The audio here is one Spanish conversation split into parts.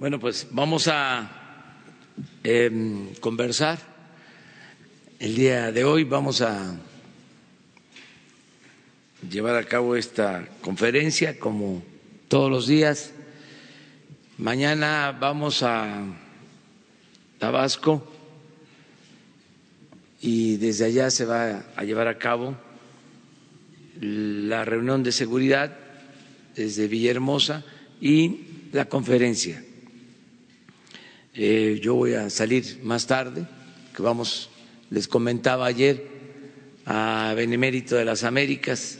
Bueno, pues vamos a em, conversar. El día de hoy vamos a llevar a cabo esta conferencia como todos los días. Mañana vamos a Tabasco y desde allá se va a llevar a cabo la reunión de seguridad desde Villahermosa y la conferencia. Eh, yo voy a salir más tarde, que vamos, les comentaba ayer a Benemérito de las Américas,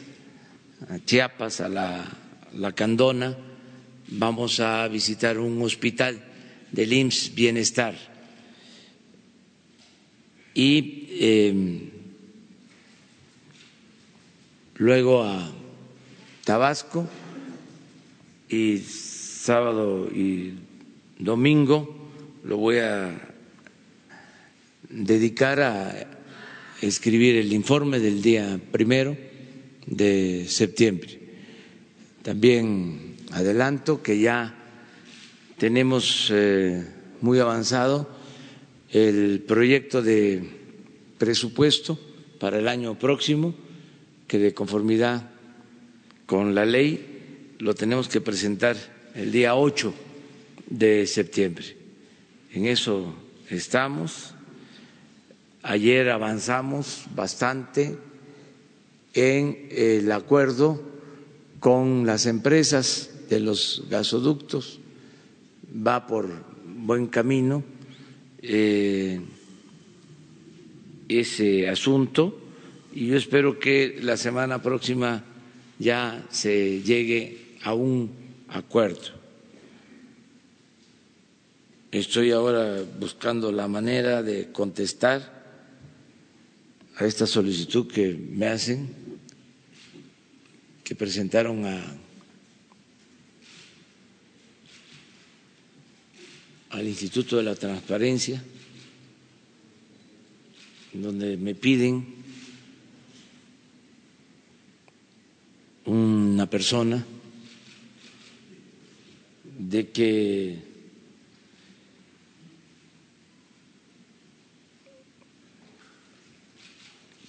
a Chiapas, a la, la Candona, vamos a visitar un hospital del IMSS Bienestar. Y eh, luego a Tabasco y sábado y domingo lo voy a dedicar a escribir el informe del día primero de septiembre. También adelanto que ya tenemos eh, muy avanzado el proyecto de presupuesto para el año próximo, que de conformidad con la ley lo tenemos que presentar el día 8 de septiembre. En eso estamos. Ayer avanzamos bastante en el acuerdo con las empresas de los gasoductos, va por buen camino eh, ese asunto y yo espero que la semana próxima ya se llegue a un acuerdo. Estoy ahora buscando la manera de contestar a esta solicitud que me hacen, que presentaron a, al Instituto de la Transparencia, donde me piden una persona de que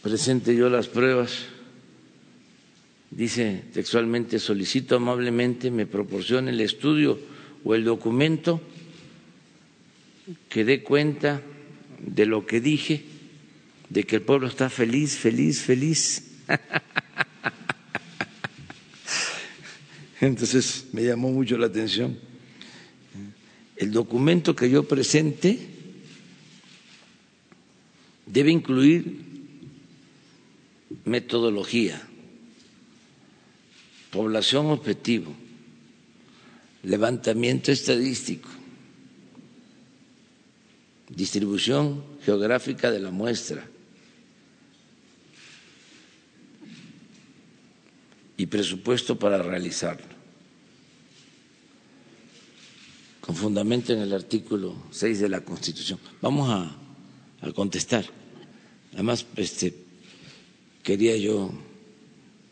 presente yo las pruebas. Dice textualmente, solicito amablemente me proporcione el estudio o el documento que dé cuenta de lo que dije, de que el pueblo está feliz, feliz, feliz. Entonces me llamó mucho la atención. El documento que yo presente debe incluir metodología, población objetivo, levantamiento estadístico, distribución geográfica de la muestra y presupuesto para realizarlo, con fundamento en el artículo 6 de la Constitución. Vamos a, a contestar. Además, este, quería yo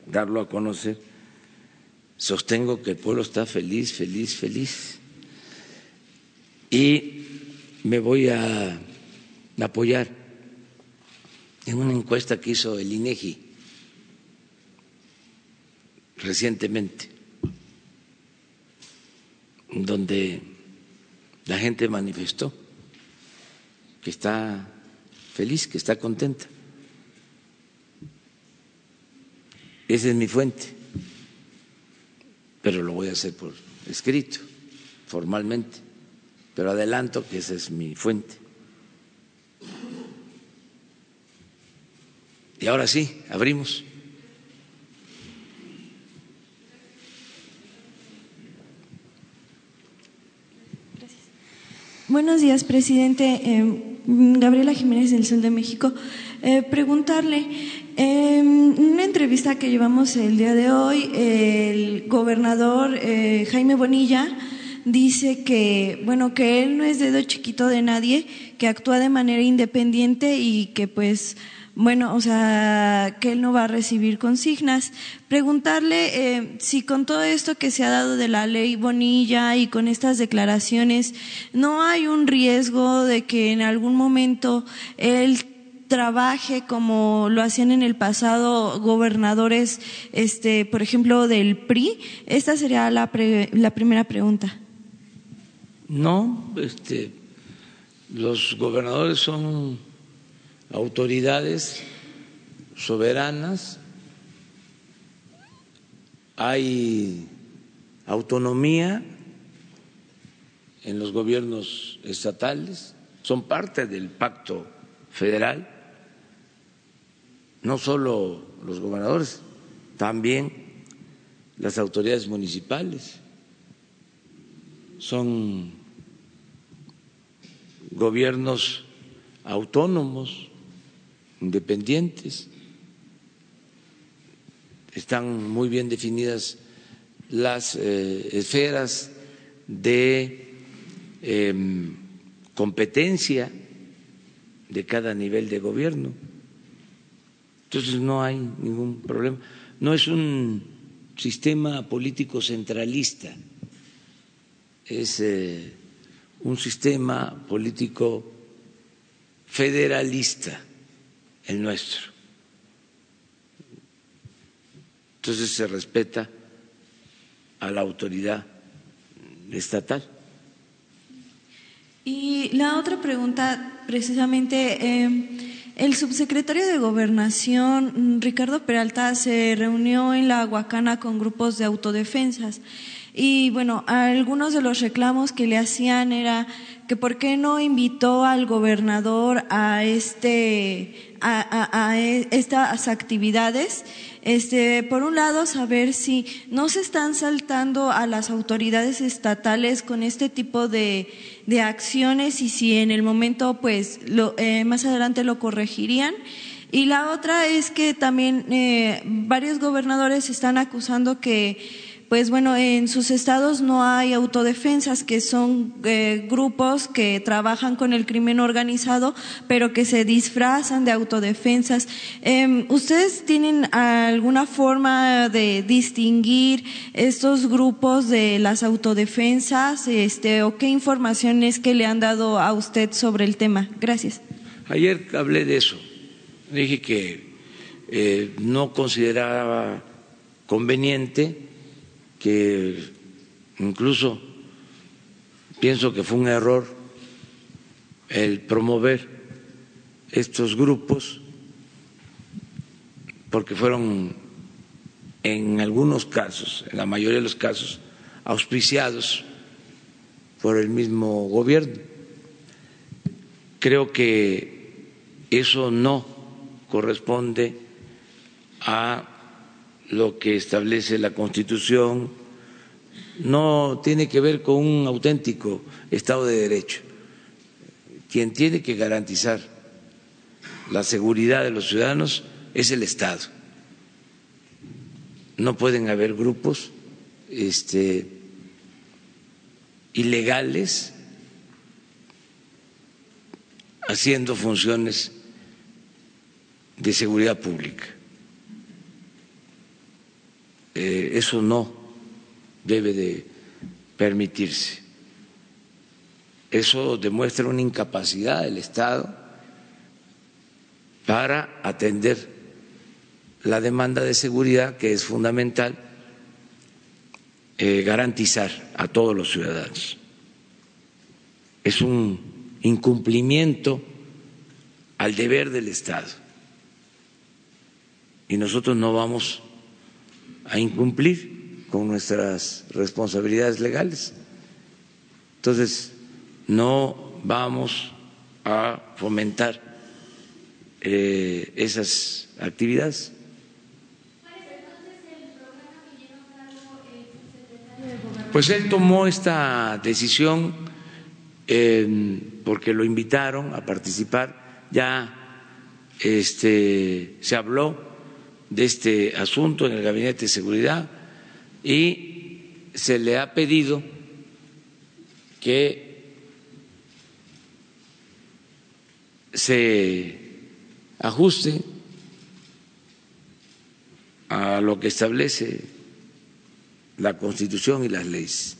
darlo a conocer. Sostengo que el pueblo está feliz, feliz, feliz. Y me voy a apoyar en una encuesta que hizo el INEGI recientemente, donde la gente manifestó que está feliz, que está contenta. Esa es mi fuente, pero lo voy a hacer por escrito, formalmente, pero adelanto que esa es mi fuente. Y ahora sí, abrimos. Buenos días, presidente. Eh, Gabriela Jiménez del Sol de México. Eh, preguntarle, en una entrevista que llevamos el día de hoy, el gobernador eh, Jaime Bonilla dice que, bueno, que él no es dedo chiquito de nadie, que actúa de manera independiente y que pues bueno, o sea, que él no va a recibir consignas. Preguntarle eh, si con todo esto que se ha dado de la ley Bonilla y con estas declaraciones, ¿no hay un riesgo de que en algún momento él trabaje como lo hacían en el pasado gobernadores, este, por ejemplo, del PRI? Esta sería la, la primera pregunta. No, este, los gobernadores son autoridades soberanas, hay autonomía en los gobiernos estatales, son parte del pacto federal, no solo los gobernadores, también las autoridades municipales son gobiernos autónomos, independientes, están muy bien definidas las eh, esferas de em, competencia de cada nivel de gobierno. Entonces no hay ningún problema. No es un sistema político centralista, es eh, un sistema político federalista, el nuestro. Entonces se respeta a la autoridad estatal. Y la otra pregunta, precisamente, eh, el subsecretario de Gobernación, Ricardo Peralta, se reunió en la Huacana con grupos de autodefensas. Y bueno, algunos de los reclamos que le hacían era que por qué no invitó al gobernador a este a, estas actividades. Este, por un lado, saber si no se están saltando a las autoridades estatales con este tipo de, de acciones y si en el momento, pues, lo, eh, más adelante lo corregirían. Y la otra es que también eh, varios gobernadores están acusando que pues bueno, en sus estados no hay autodefensas, que son eh, grupos que trabajan con el crimen organizado, pero que se disfrazan de autodefensas. Em, ¿Ustedes tienen alguna forma de distinguir estos grupos de las autodefensas? Este, ¿O qué información es que le han dado a usted sobre el tema? Gracias. Ayer hablé de eso. Dije que eh, no consideraba conveniente que incluso pienso que fue un error el promover estos grupos porque fueron en algunos casos, en la mayoría de los casos, auspiciados por el mismo gobierno. Creo que eso no corresponde a lo que establece la Constitución, no tiene que ver con un auténtico Estado de Derecho. Quien tiene que garantizar la seguridad de los ciudadanos es el Estado. No pueden haber grupos este, ilegales haciendo funciones de seguridad pública. Eh, eso no debe de permitirse. Eso demuestra una incapacidad del Estado para atender la demanda de seguridad que es fundamental eh, garantizar a todos los ciudadanos. Es un incumplimiento al deber del Estado. Y nosotros no vamos a incumplir con nuestras responsabilidades legales. Entonces, no vamos a fomentar eh, esas actividades. Pues él tomó esta decisión eh, porque lo invitaron a participar, ya este, se habló de este asunto en el Gabinete de Seguridad y se le ha pedido que se ajuste a lo que establece la Constitución y las leyes.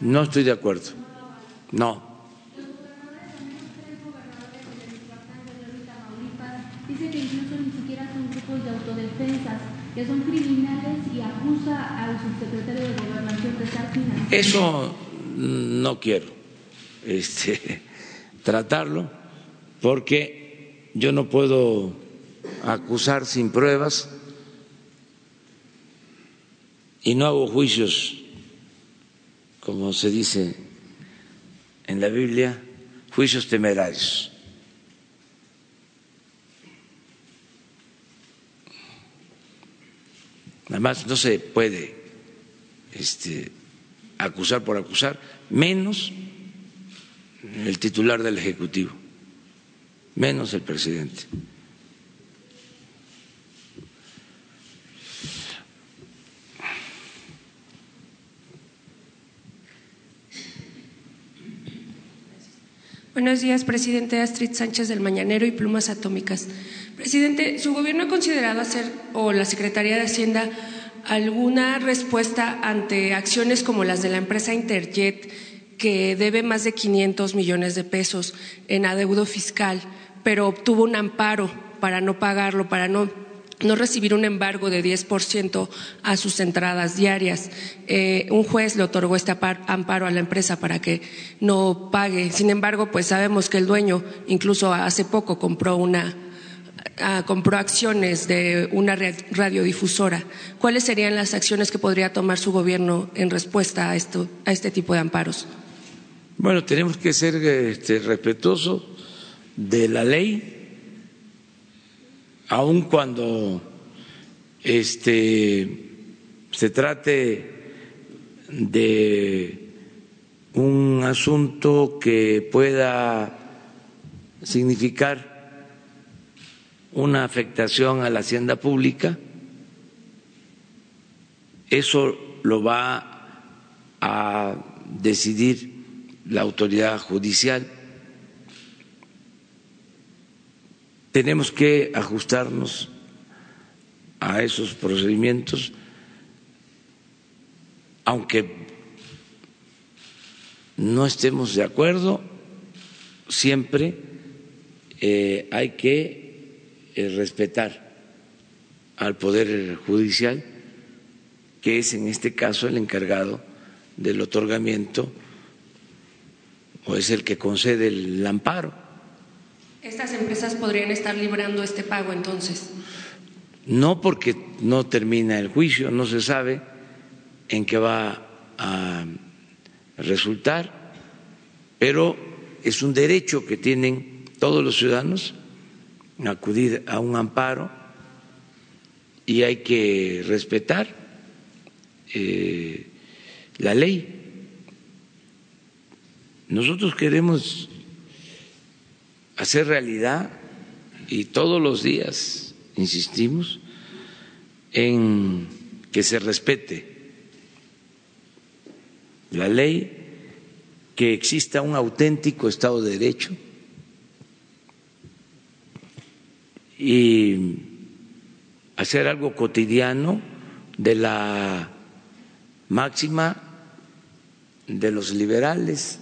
No estoy de acuerdo. No. Dice que ni siquiera son grupos de autodefensas, que son criminales y acusa al subsecretario de Gobernación de estar financiando. Eso no quiero este, tratarlo porque yo no puedo acusar sin pruebas y no hago juicios, como se dice en la Biblia, juicios temerarios. Además, no se puede este, acusar por acusar, menos el titular del Ejecutivo, menos el presidente. Buenos días, presidente Astrid Sánchez del Mañanero y Plumas Atómicas. Presidente, ¿su gobierno ha considerado hacer, o la Secretaría de Hacienda, alguna respuesta ante acciones como las de la empresa Interjet, que debe más de 500 millones de pesos en adeudo fiscal, pero obtuvo un amparo para no pagarlo, para no no recibir un embargo de 10% a sus entradas diarias. Eh, un juez le otorgó este amparo a la empresa para que no pague. Sin embargo, pues sabemos que el dueño incluso hace poco compró una ah, compró acciones de una radiodifusora. ¿Cuáles serían las acciones que podría tomar su gobierno en respuesta a esto, a este tipo de amparos? Bueno, tenemos que ser este, respetuosos de la ley aun cuando este, se trate de un asunto que pueda significar una afectación a la hacienda pública, eso lo va a decidir la autoridad judicial. Tenemos que ajustarnos a esos procedimientos, aunque no estemos de acuerdo, siempre eh, hay que respetar al Poder Judicial, que es en este caso el encargado del otorgamiento o es el que concede el amparo. ¿Estas empresas podrían estar librando este pago entonces? No porque no termina el juicio, no se sabe en qué va a resultar, pero es un derecho que tienen todos los ciudadanos acudir a un amparo y hay que respetar eh, la ley. Nosotros queremos hacer realidad y todos los días insistimos en que se respete la ley, que exista un auténtico Estado de Derecho y hacer algo cotidiano de la máxima de los liberales,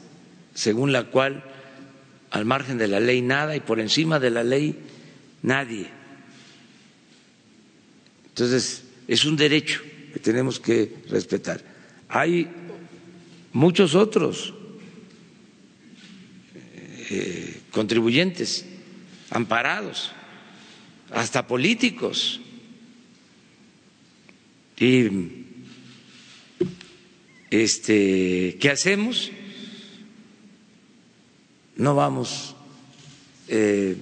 según la cual al margen de la ley nada y por encima de la ley nadie. Entonces, es un derecho que tenemos que respetar. Hay muchos otros eh, contribuyentes amparados, hasta políticos. Y este, ¿qué hacemos? no vamos eh,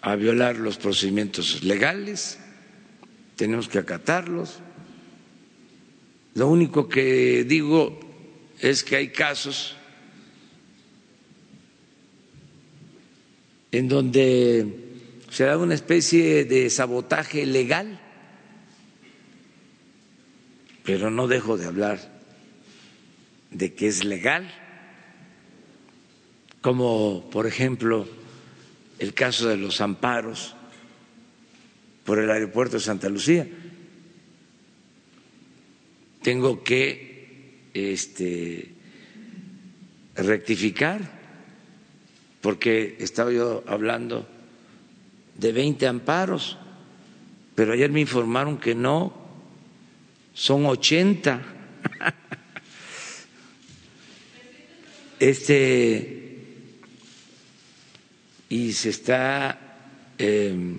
a violar los procedimientos legales, tenemos que acatarlos. Lo único que digo es que hay casos en donde se da una especie de sabotaje legal, pero no dejo de hablar de que es legal como por ejemplo el caso de los amparos por el aeropuerto de Santa Lucía. Tengo que este, rectificar, porque estaba yo hablando de 20 amparos, pero ayer me informaron que no, son 80. Este, y se está em,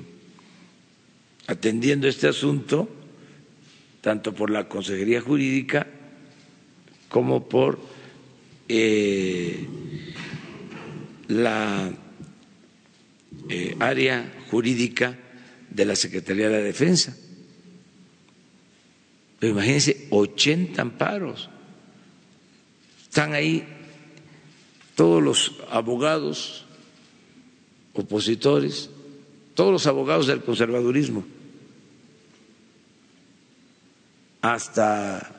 atendiendo este asunto tanto por la Consejería Jurídica como por eh, la eh, área jurídica de la Secretaría de la Defensa. Pero imagínense, 80 amparos. Están ahí todos los abogados opositores, todos los abogados del conservadurismo, hasta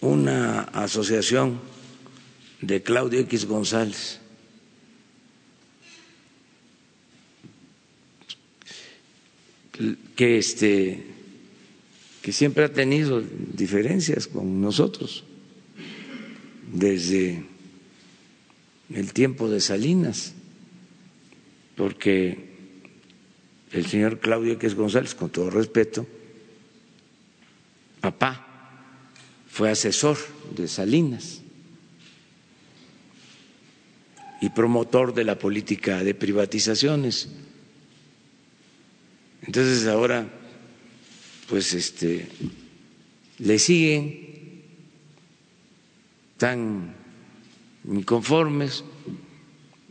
una asociación de Claudio X González. Que este que siempre ha tenido diferencias con nosotros desde el tiempo de Salinas, porque el señor Claudio X González, con todo respeto, papá, fue asesor de Salinas y promotor de la política de privatizaciones. Entonces ahora, pues este, le siguen están inconformes,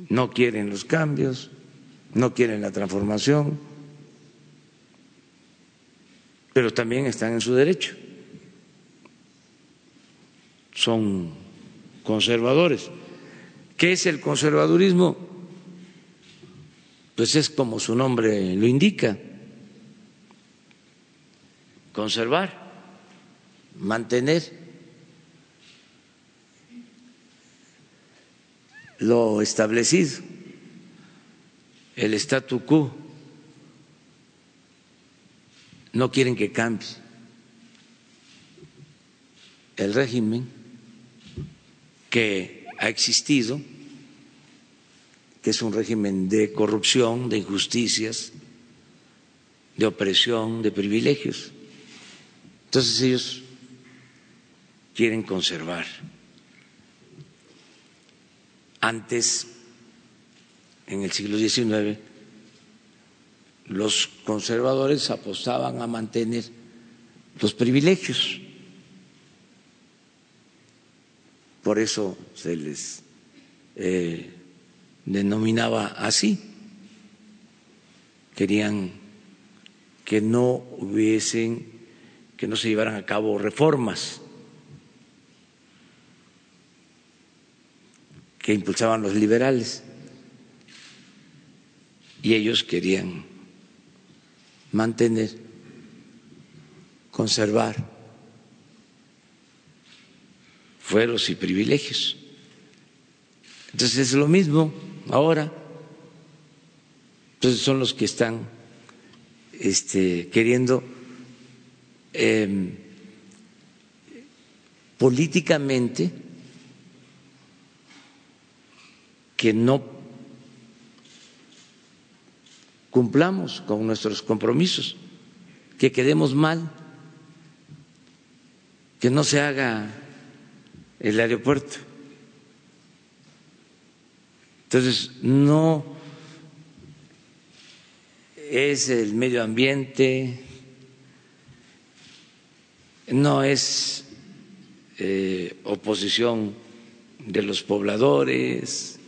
no quieren los cambios, no quieren la transformación, pero también están en su derecho. Son conservadores. ¿Qué es el conservadurismo? Pues es como su nombre lo indica, conservar, mantener lo establecido, el statu quo. No quieren que cambie el régimen que ha existido, que es un régimen de corrupción, de injusticias, de opresión, de privilegios. Entonces ellos quieren conservar antes, en el siglo XIX, los conservadores apostaban a mantener los privilegios. Por eso se les eh, denominaba así. Querían que no hubiesen, que no se llevaran a cabo reformas que impulsaban los liberales. Y ellos querían mantener, conservar fueros y privilegios. Entonces es lo mismo ahora. Entonces son los que están este, queriendo em, políticamente que no cumplamos con nuestros compromisos, que quedemos mal, que no se haga el aeropuerto. Entonces, no es el medio ambiente, no es eh, oposición de los pobladores,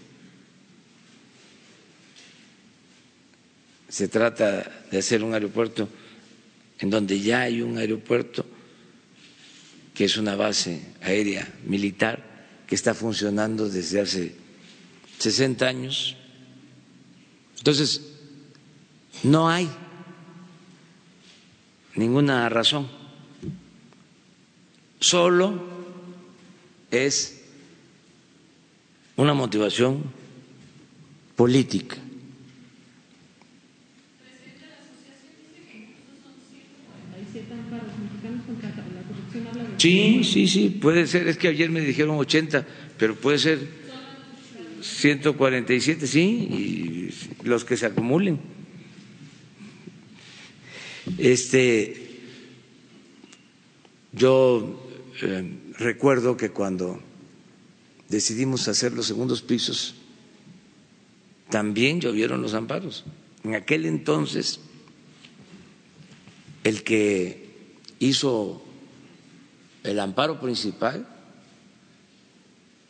se trata de hacer un aeropuerto en donde ya hay un aeropuerto que es una base aérea militar que está funcionando desde hace 60 años. Entonces, no hay ninguna razón, solo es una motivación política. Sí, sí, sí, puede ser. Es que ayer me dijeron 80, pero puede ser 147, sí, y los que se acumulen. Este, yo eh, recuerdo que cuando decidimos hacer los segundos pisos, también llovieron los amparos. En aquel entonces, el que hizo el amparo principal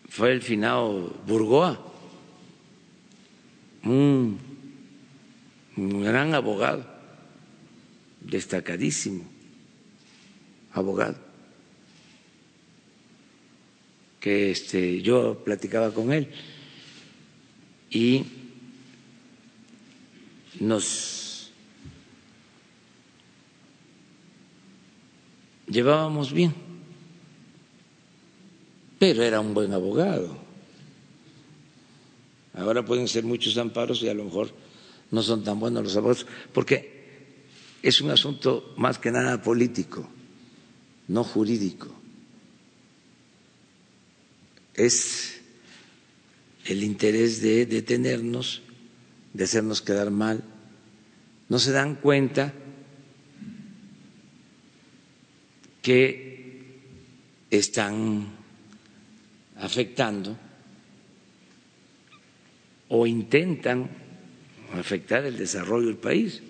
fue el finado Burgoa, un, gran abogado, destacadísimo abogado, que este, yo platicaba con él y nos llevábamos bien pero era un buen abogado. Ahora pueden ser muchos amparos y a lo mejor no son tan buenos los abogados, porque es un asunto más que nada político, no jurídico. Es el interés de detenernos, de hacernos quedar mal. No se dan cuenta que están afectando o intentan afectar el desarrollo del país.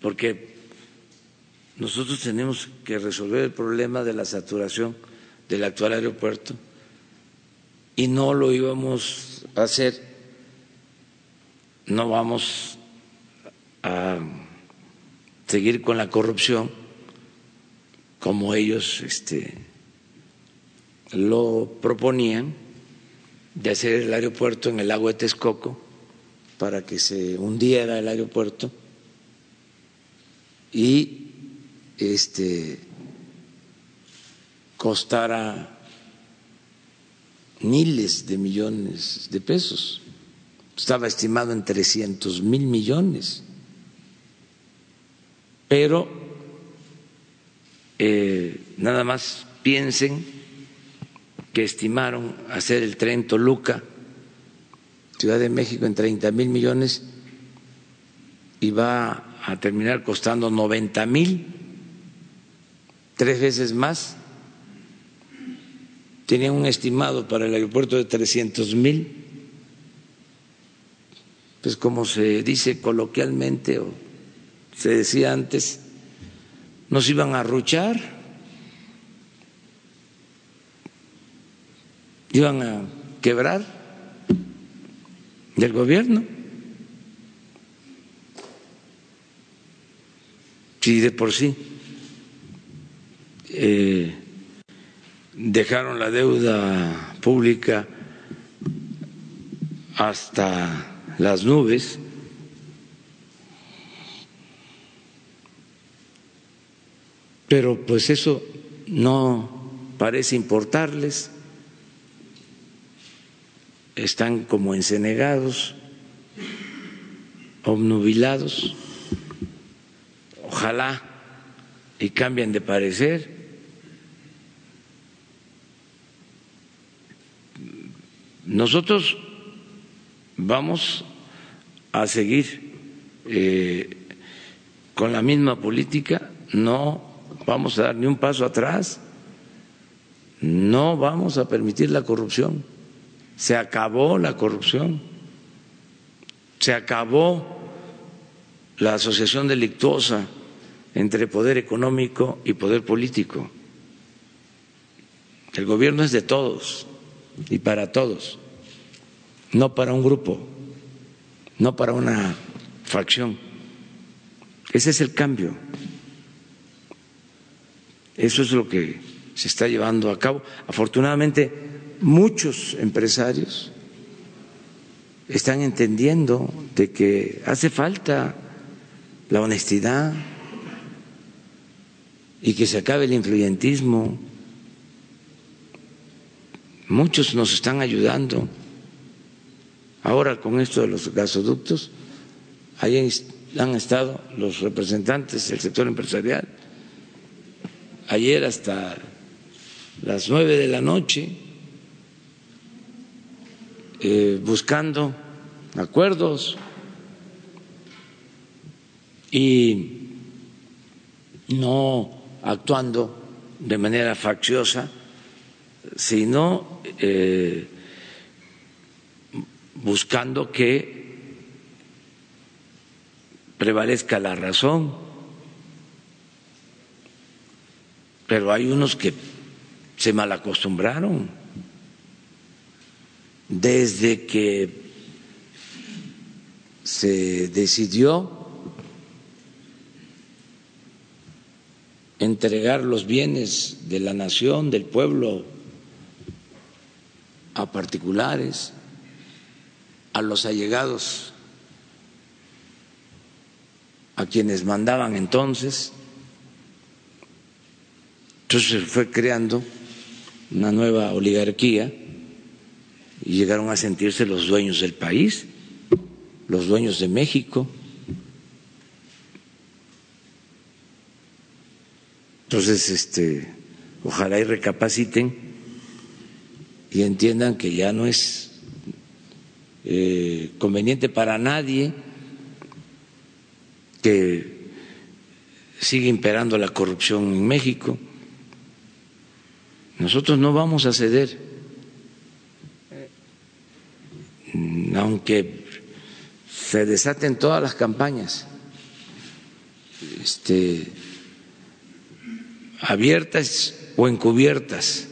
Porque nosotros tenemos que resolver el problema de la saturación del actual aeropuerto y no lo íbamos a hacer, no vamos a seguir con la corrupción como ellos este, lo proponían, de hacer el aeropuerto en el lago de Texcoco para que se hundiera el aeropuerto y este costara miles de millones de pesos. Estaba estimado en 300 mil millones. Pero eh, nada más piensen que estimaron hacer el tren Toluca, Ciudad de México, en 30 mil millones y va a terminar costando 90 mil, tres veces más. Tenían un estimado para el aeropuerto de 300 mil, pues como se dice coloquialmente o se decía antes, nos iban a arruchar, iban a quebrar del gobierno. Si de por sí eh, dejaron la deuda pública hasta las nubes, pero pues eso no parece importarles, están como encenegados, obnubilados, ojalá y cambien de parecer. Nosotros vamos a seguir eh, con la misma política, no vamos a dar ni un paso atrás. No vamos a permitir la corrupción. Se acabó la corrupción. Se acabó la asociación delictuosa entre poder económico y poder político. El gobierno es de todos y para todos, no para un grupo, no para una facción. Ese es el cambio. Eso es lo que se está llevando a cabo. Afortunadamente, muchos empresarios están entendiendo de que hace falta la honestidad y que se acabe el influyentismo. muchos nos están ayudando. Ahora con esto de los gasoductos, ahí han estado los representantes del sector empresarial. Ayer hasta las nueve de la noche eh, buscando acuerdos y no actuando de manera facciosa, sino eh, buscando que prevalezca la razón. Pero hay unos que se malacostumbraron desde que se decidió entregar los bienes de la nación, del pueblo, a particulares, a los allegados, a quienes mandaban entonces. Entonces fue creando una nueva oligarquía y llegaron a sentirse los dueños del país, los dueños de México. Entonces, este, ojalá y recapaciten y entiendan que ya no es eh, conveniente para nadie que siga imperando la corrupción en México. Nosotros no vamos a ceder, aunque se desaten todas las campañas. Este, abiertas o encubiertas.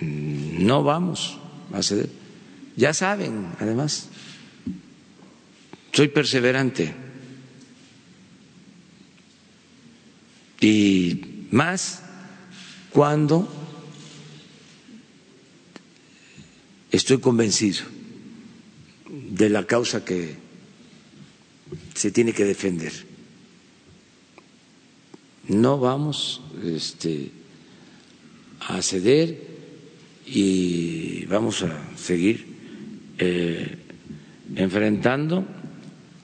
No vamos a ceder. Ya saben, además, soy perseverante. Y más cuando estoy convencido de la causa que se tiene que defender no vamos este, a ceder y vamos a seguir eh, enfrentando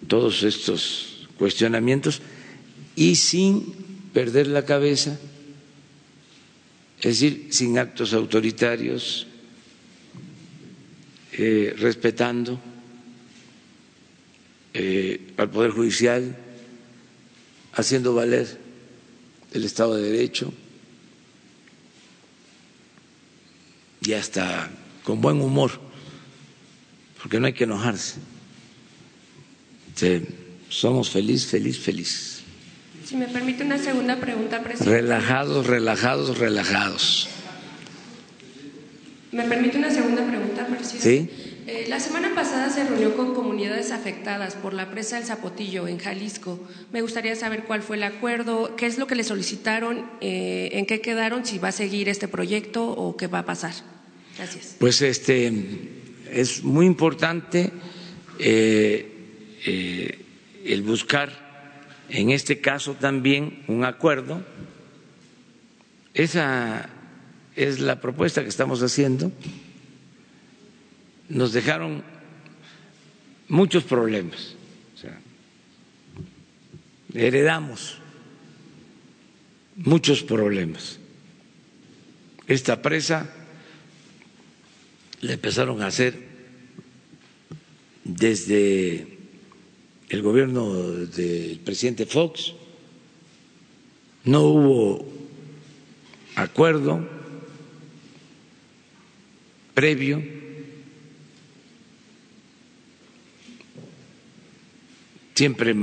todos estos cuestionamientos y sin perder la cabeza, es decir, sin actos autoritarios, eh, respetando eh, al Poder Judicial, haciendo valer del Estado de Derecho y hasta con buen humor, porque no hay que enojarse. somos feliz, feliz, feliz. Si me permite una segunda pregunta, presidente. Relajados, relajados, relajados. ¿Me permite una segunda pregunta, presidente? Sí. Eh, la semana pasada se reunió con comunidades afectadas por la presa del Zapotillo en Jalisco. Me gustaría saber cuál fue el acuerdo, qué es lo que le solicitaron, eh, en qué quedaron, si va a seguir este proyecto o qué va a pasar. Gracias. Pues este es muy importante eh, el buscar, en este caso también, un acuerdo. Esa es la propuesta que estamos haciendo nos dejaron muchos problemas. heredamos muchos problemas. Esta presa la empezaron a hacer desde el gobierno del presidente Fox, no hubo acuerdo previo siempre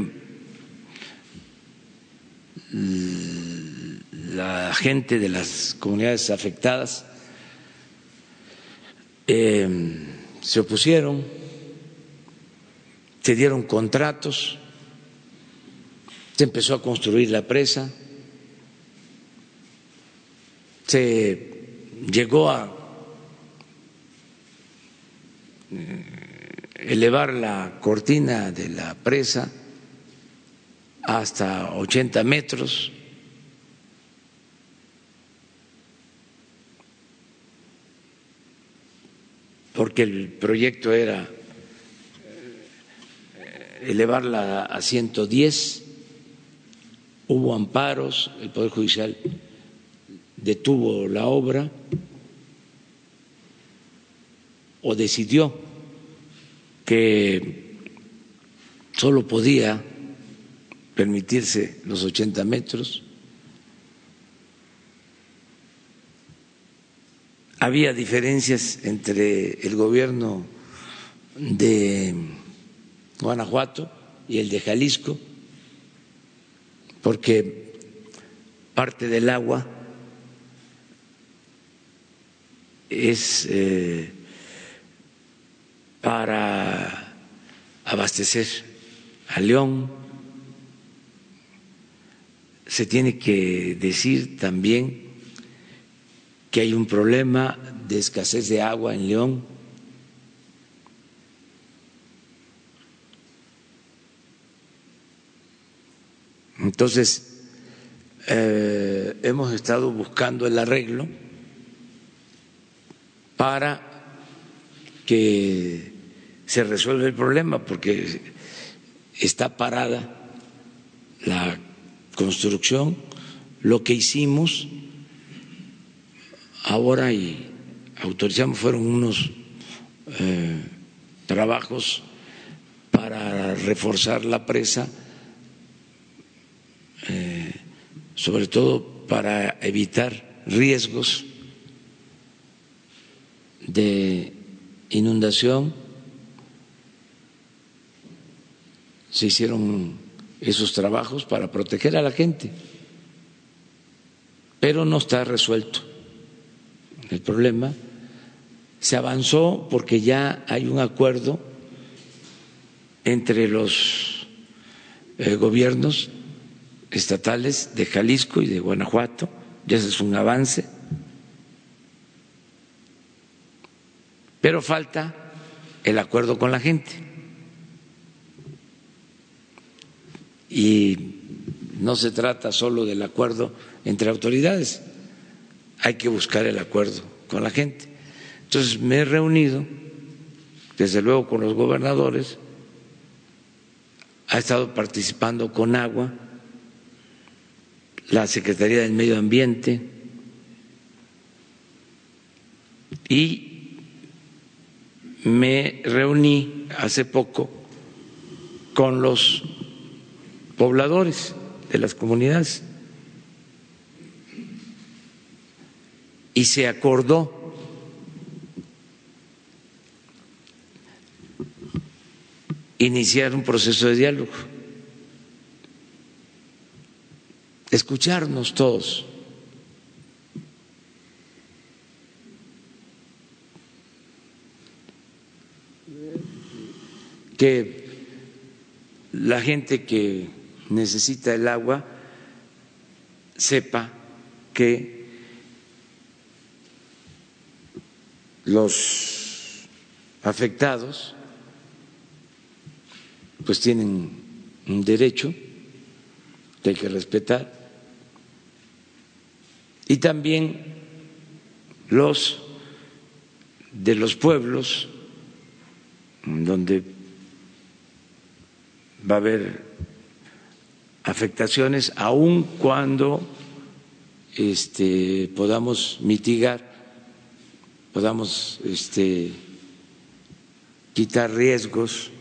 la gente de las comunidades afectadas eh, se opusieron, se dieron contratos, se empezó a construir la presa, se llegó a elevar la cortina de la presa hasta 80 metros. porque el proyecto era eh, elevarla a 110, hubo amparos, el Poder Judicial detuvo la obra o decidió que solo podía permitirse los 80 metros. Había diferencias entre el gobierno de Guanajuato y el de Jalisco, porque parte del agua es eh, para abastecer a León. Se tiene que decir también que hay un problema de escasez de agua en León. Entonces, eh, hemos estado buscando el arreglo para que se resuelva el problema, porque está parada la construcción. Lo que hicimos ahora y autorizamos fueron unos eh, trabajos para reforzar la presa, eh, sobre todo para evitar riesgos de inundación. Se hicieron esos trabajos para proteger a la gente, pero no está resuelto el problema. Se avanzó porque ya hay un acuerdo entre los eh, gobiernos estatales de Jalisco y de Guanajuato, ya es un avance, pero falta el acuerdo con la gente. Y no se trata solo del acuerdo entre autoridades, hay que buscar el acuerdo con la gente. Entonces me he reunido, desde luego, con los gobernadores, ha estado participando con agua, la Secretaría del Medio Ambiente y me reuní hace poco con los pobladores de las comunidades y se acordó iniciar un proceso de diálogo, escucharnos todos. Que la gente que necesita el agua sepa que los afectados pues tienen un derecho que hay que respetar. Y también los de los pueblos donde va a haber afectaciones aun cuando este, podamos mitigar podamos este, quitar riesgos,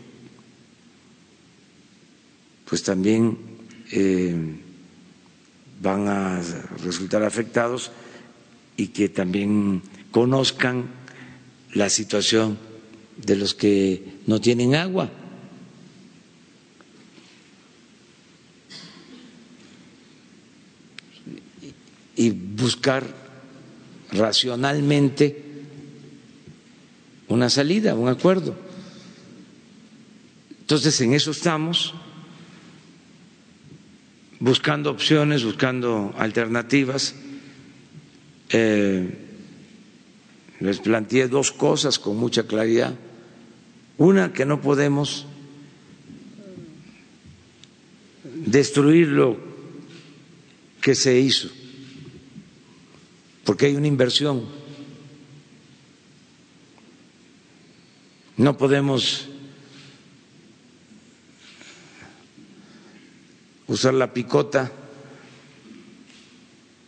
pues también eh, van a resultar afectados y que también conozcan la situación de los que no tienen agua. Y buscar racionalmente una salida, un acuerdo. Entonces, en eso estamos, buscando opciones, buscando alternativas. Eh, les planteé dos cosas con mucha claridad. Una, que no podemos destruir lo que se hizo, porque hay una inversión No podemos usar la picota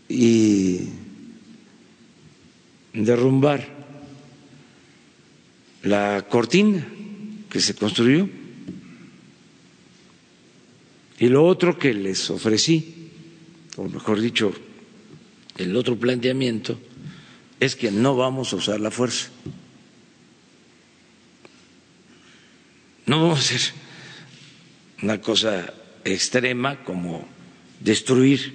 y derrumbar la cortina que se construyó. Y lo otro que les ofrecí, o mejor dicho, el otro planteamiento, es que no vamos a usar la fuerza. No vamos a hacer una cosa extrema como destruir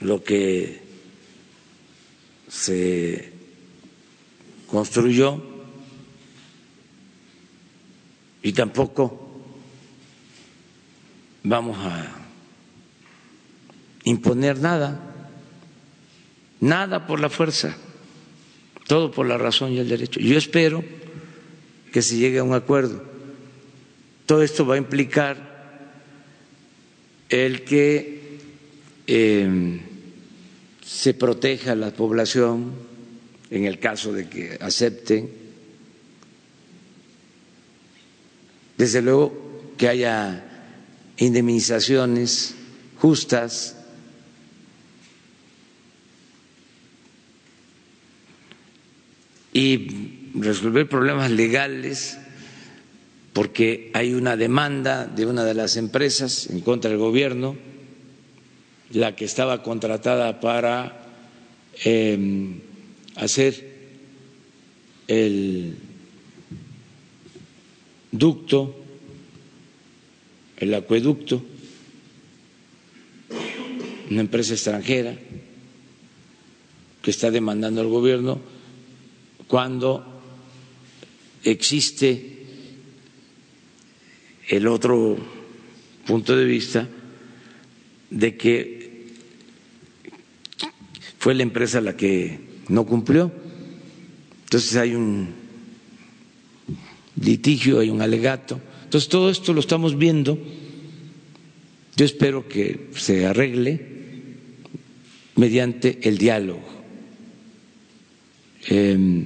lo que se construyó y tampoco vamos a imponer nada, nada por la fuerza, todo por la razón y el derecho. Yo espero que se llegue a un acuerdo. Todo esto va a implicar el que eh, se proteja a la población en el caso de que acepten. Desde luego que haya indemnizaciones justas. Y resolver problemas legales porque hay una demanda de una de las empresas en contra del gobierno, la que estaba contratada para em, hacer el ducto el acueducto, una empresa extranjera que está demandando al gobierno cuando existe el otro punto de vista de que fue la empresa la que no cumplió. Entonces hay un litigio, hay un alegato entonces, todo esto lo estamos viendo. Yo espero que se arregle mediante el diálogo. Em,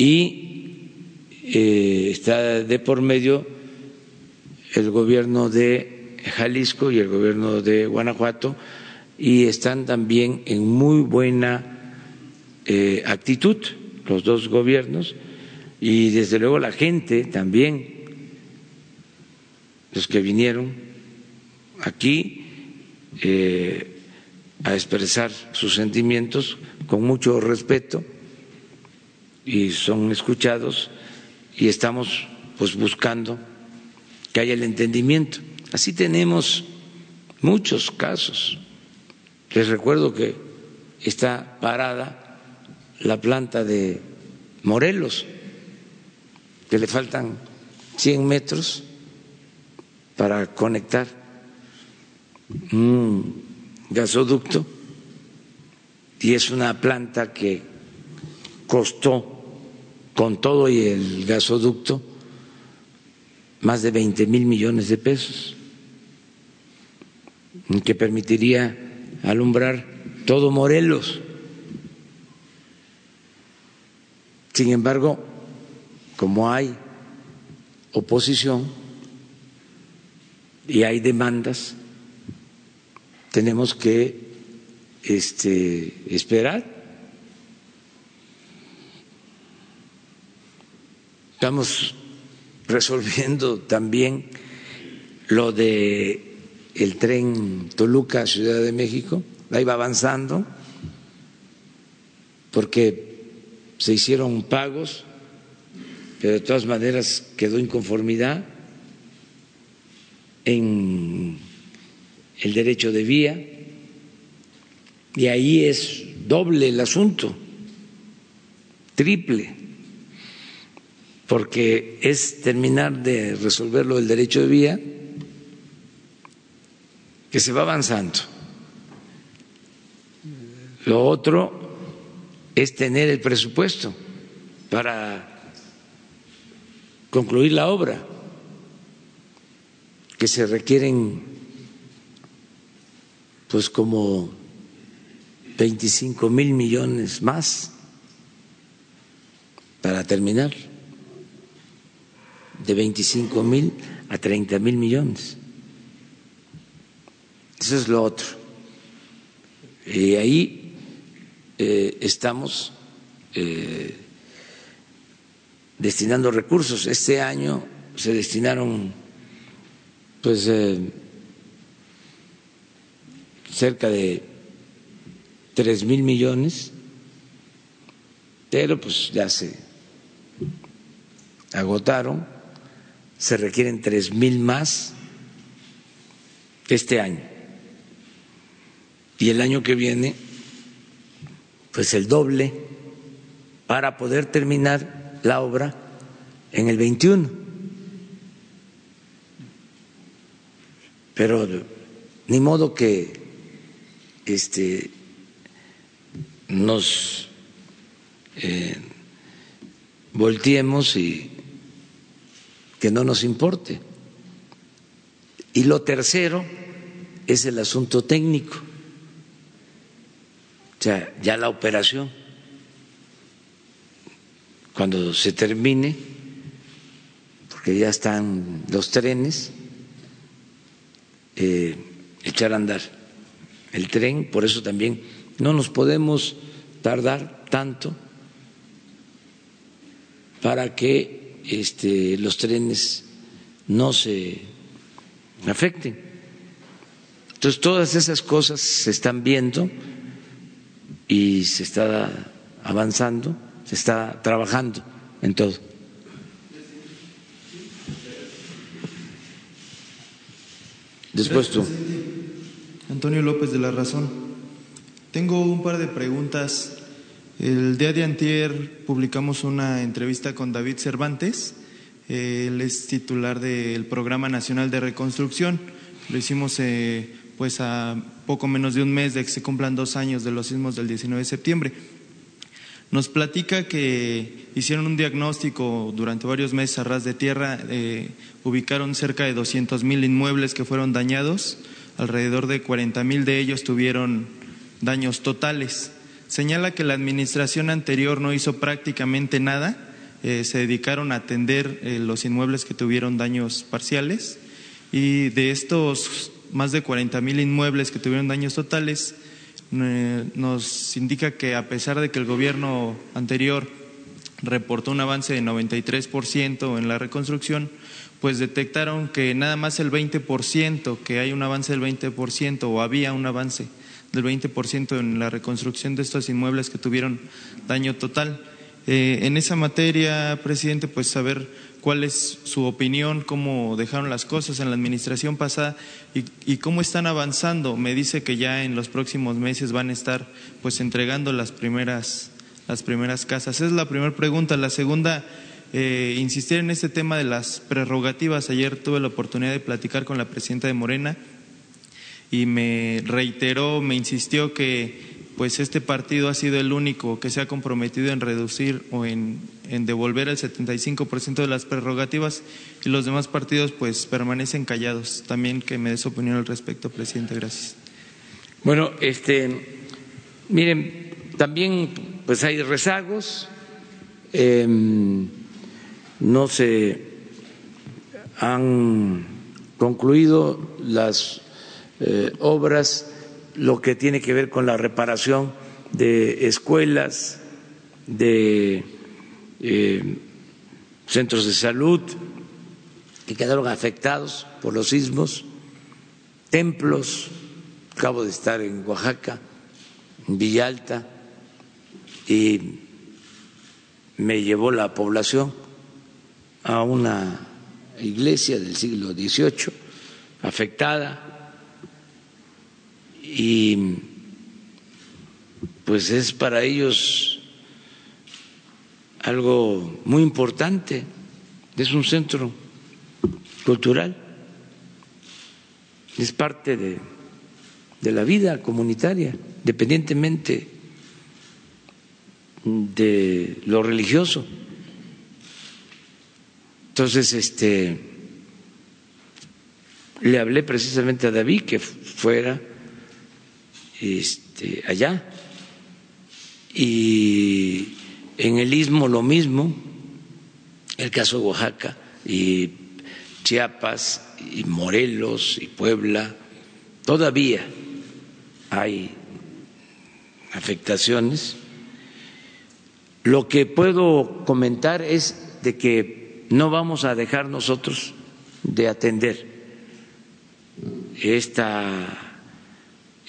y eh, está de por medio el gobierno de Jalisco y el gobierno de Guanajuato y están también en muy buena eh, actitud los dos gobiernos y desde luego la gente también los que vinieron aquí eh, a expresar sus sentimientos con mucho respeto y son escuchados y estamos pues buscando que haya el entendimiento. Así tenemos muchos casos. Les recuerdo que está parada la planta de Morelos, que le faltan 100 metros para conectar un gasoducto y es una planta que costó con todo y el gasoducto más de 20 mil millones de pesos, que permitiría alumbrar todo Morelos. Sin embargo, como hay oposición, y hay demandas, tenemos que este, esperar. Estamos resolviendo también lo de el tren Toluca Ciudad de México, ahí va avanzando porque se hicieron pagos, pero de todas maneras quedó inconformidad en el derecho de vía. Y ahí es doble el asunto, triple, porque es terminar de resolverlo el derecho de vía que se va avanzando. Lo otro es tener el presupuesto para concluir la obra que se requieren pues como 25 mil millones más para terminar de 25 mil a 30 mil millones. Eso es lo otro. Y ahí eh, estamos eh, destinando recursos. Este año se destinaron pues eh, cerca de tres mil millones, pero pues ya se agotaron, se requieren tres mil más este año. Y el año que viene, pues el doble para poder terminar la obra en el 21. Pero ni modo que este, nos eh, volteemos y que no nos importe. Y lo tercero es el asunto técnico, o sea, ya la operación, cuando se termine, porque ya están los trenes, eh, echar a andar el tren, por eso también no nos podemos tardar tanto para que este, los trenes no se afecten. Entonces, todas esas cosas se están viendo y se está avanzando, se está trabajando en todo. Después tú. Antonio López de la Razón. Tengo un par de preguntas. El día de antier publicamos una entrevista con David Cervantes. Él es titular del Programa Nacional de Reconstrucción. Lo hicimos eh, pues a poco menos de un mes de que se cumplan dos años de los sismos del 19 de septiembre. Nos platica que hicieron un diagnóstico durante varios meses a ras de tierra, eh, ubicaron cerca de 200 mil inmuebles que fueron dañados alrededor de 40 mil de ellos tuvieron daños totales. Señala que la administración anterior no hizo prácticamente nada, eh, se dedicaron a atender eh, los inmuebles que tuvieron daños parciales y de estos más de 40 mil inmuebles que tuvieron daños totales, eh, nos indica que a pesar de que el gobierno anterior reportó un avance de 93% en la reconstrucción, pues detectaron que nada más el 20%, que hay un avance del 20% o había un avance del 20% en la reconstrucción de estos inmuebles que tuvieron daño total. Eh, en esa materia, presidente, pues saber cuál es su opinión, cómo dejaron las cosas en la administración pasada y, cómo están avanzando. Me dice que ya en los próximos meses van a estar pues entregando las primeras las primeras casas. Esa es la primera pregunta. La segunda eh, insistir en este tema de las prerrogativas. Ayer tuve la oportunidad de platicar con la presidenta de Morena y me reiteró, me insistió que pues este partido ha sido el único que se ha comprometido en reducir o en, en devolver el 75% de las prerrogativas y los demás partidos pues permanecen callados. También que me dé su opinión al respecto, presidente. Gracias. Bueno, este, miren, también pues hay rezagos. Eh, no se han concluido las eh, obras, lo que tiene que ver con la reparación de escuelas, de eh, centros de salud que quedaron afectados por los sismos, templos, acabo de estar en Oaxaca, en Villalta, y me llevó la población a una iglesia del siglo XVIII afectada y pues es para ellos algo muy importante, es un centro cultural, es parte de, de la vida comunitaria, independientemente de lo religioso. Entonces, este, le hablé precisamente a David que fuera este, allá. Y en el istmo lo mismo, el caso de Oaxaca, y Chiapas y Morelos y Puebla, todavía hay afectaciones. Lo que puedo comentar es de que no vamos a dejar nosotros de atender esta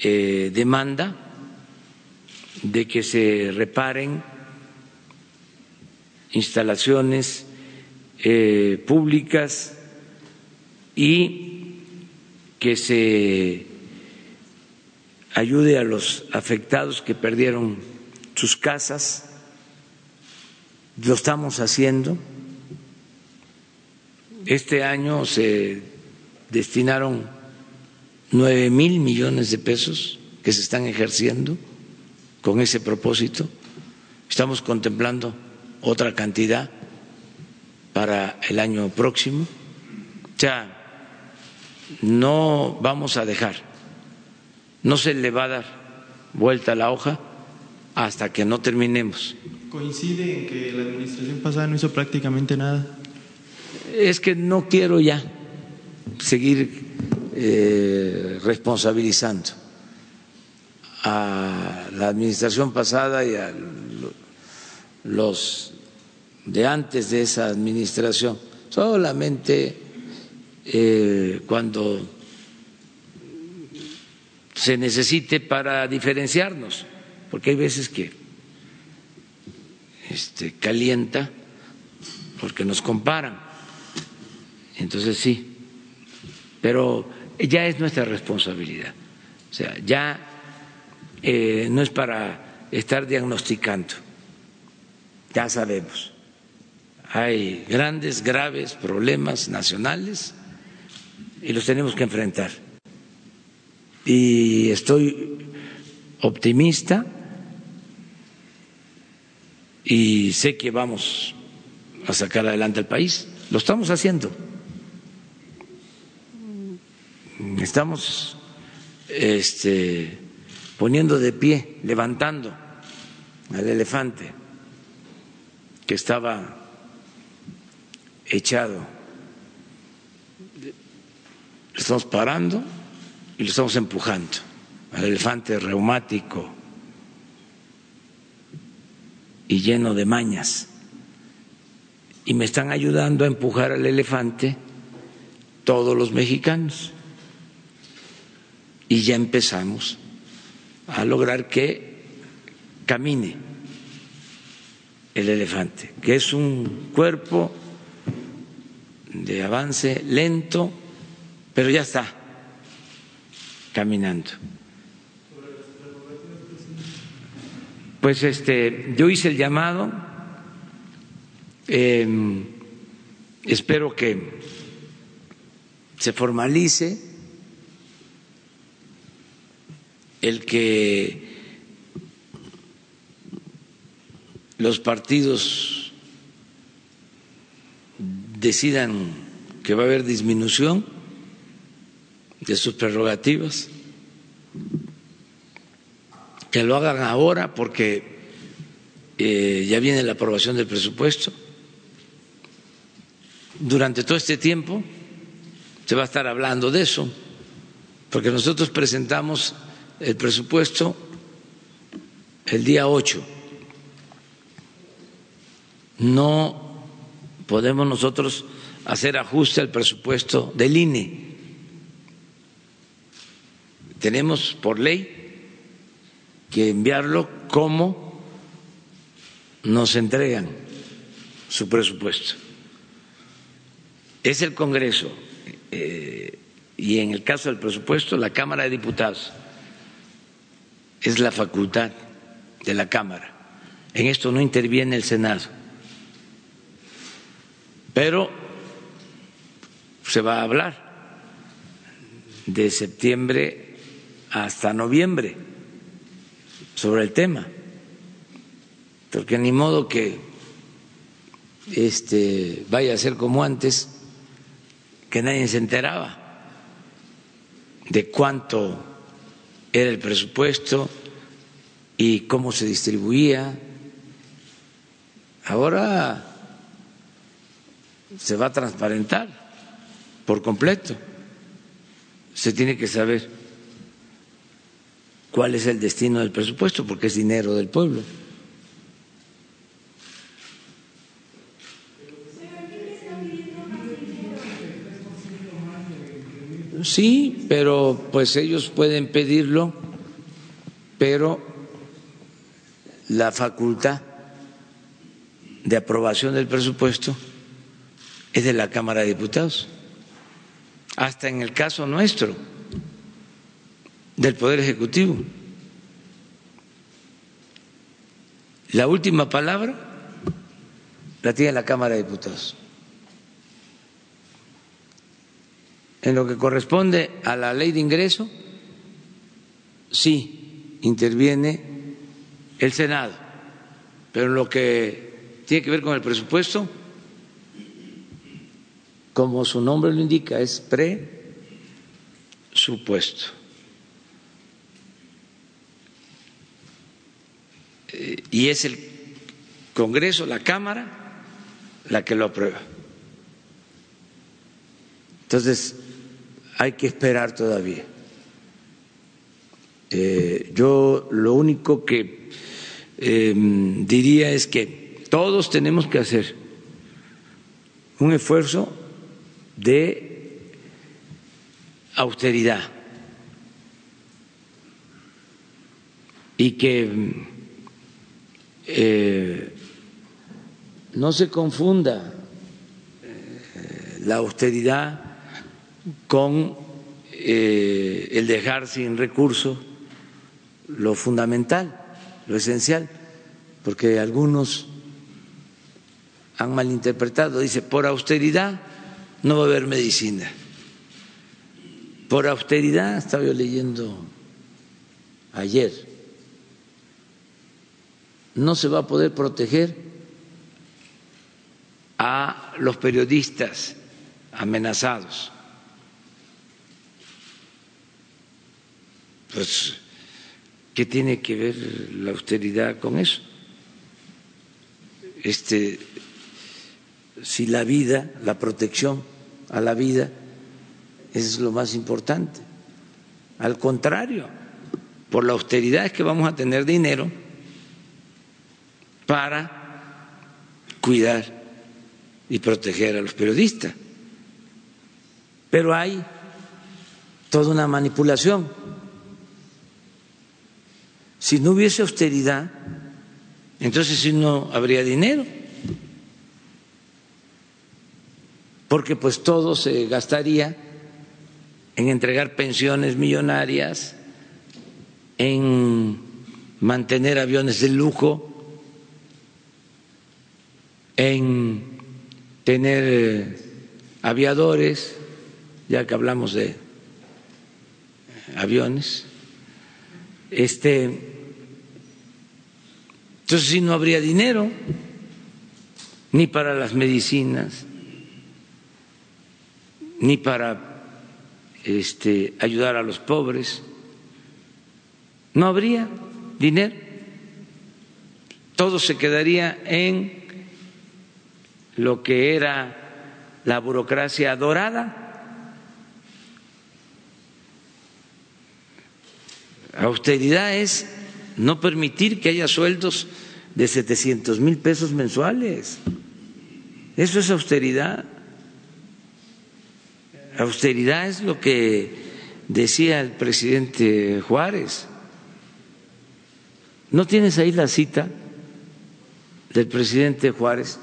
eh, demanda de que se reparen instalaciones eh, públicas y que se ayude a los afectados que perdieron sus casas. Lo estamos haciendo. Este año se destinaron nueve mil millones de pesos que se están ejerciendo con ese propósito. Estamos contemplando otra cantidad para el año próximo. O sea, no vamos a dejar, no se le va a dar vuelta a la hoja hasta que no terminemos. ¿Coincide en que la administración pasada no hizo prácticamente nada? Es que no quiero ya seguir eh, responsabilizando a la administración pasada y a los de antes de esa administración. Solamente eh, cuando se necesite para diferenciarnos, porque hay veces que este, calienta porque nos comparan. Entonces sí, pero ya es nuestra responsabilidad. O sea, ya eh, no es para estar diagnosticando, ya sabemos. Hay grandes, graves problemas nacionales y los tenemos que enfrentar. Y estoy optimista y sé que vamos a sacar adelante el país. Lo estamos haciendo. Estamos este, poniendo de pie, levantando al elefante que estaba echado lo estamos parando y lo estamos empujando al elefante reumático y lleno de mañas. Y me están ayudando a empujar al elefante todos los mexicanos. Y ya empezamos a lograr que camine el elefante, que es un cuerpo de avance lento, pero ya está caminando. Pues este, yo hice el llamado, em, espero que se formalice el que los partidos decidan que va a haber disminución de sus prerrogativas, que lo hagan ahora porque eh, ya viene la aprobación del presupuesto. Durante todo este tiempo se va a estar hablando de eso, porque nosotros presentamos el presupuesto el día 8. No podemos nosotros hacer ajuste al presupuesto del INE tenemos por ley que enviarlo como nos entregan su presupuesto. Es el Congreso eh, y en el caso del presupuesto la Cámara de Diputados es la facultad de la Cámara. En esto no interviene el Senado. Pero se va a hablar de septiembre hasta noviembre sobre el tema, porque ni modo que este vaya a ser como antes, que nadie se enteraba de cuánto era el presupuesto y cómo se distribuía. Ahora se va a transparentar por completo. Se tiene que saber cuál es el destino del presupuesto, porque es dinero del pueblo. Sí, pero pues ellos pueden pedirlo, pero la facultad de aprobación del presupuesto es de la Cámara de Diputados, hasta en el caso nuestro, del Poder Ejecutivo. La última palabra la tiene la Cámara de Diputados. En lo que corresponde a la ley de ingreso, sí interviene el Senado, pero en lo que tiene que ver con el presupuesto, como su nombre lo indica, es presupuesto. Eh, y es el Congreso, la Cámara, la que lo aprueba. Entonces, hay que esperar todavía. Eh, yo lo único que em, diría es que todos tenemos que hacer un esfuerzo de austeridad y que eh, no se confunda eh, la austeridad con eh, el dejar sin recursos lo fundamental, lo esencial, porque algunos han malinterpretado, dice, por austeridad no va a haber medicina. Por austeridad, estaba yo leyendo ayer, no se va a poder proteger a los periodistas amenazados Pues, ¿qué tiene que ver la austeridad con eso? Este, si la vida, la protección a la vida es lo más importante. Al contrario, por la austeridad es que vamos a tener dinero para cuidar y proteger a los periodistas. Pero hay toda una manipulación si no hubiese austeridad, entonces sí no habría dinero, porque pues todo se gastaría en entregar pensiones millonarias, en mantener aviones de lujo, en tener eh, aviadores, ya que hablamos de aviones, este entonces sí no habría dinero ni para las medicinas, ni para este, ayudar a los pobres. No habría dinero. Todo se quedaría en lo que era la burocracia dorada. Austeridad es no permitir que haya sueldos de 700 mil pesos mensuales. Eso es austeridad. Austeridad es lo que decía el presidente Juárez. ¿No tienes ahí la cita del presidente Juárez?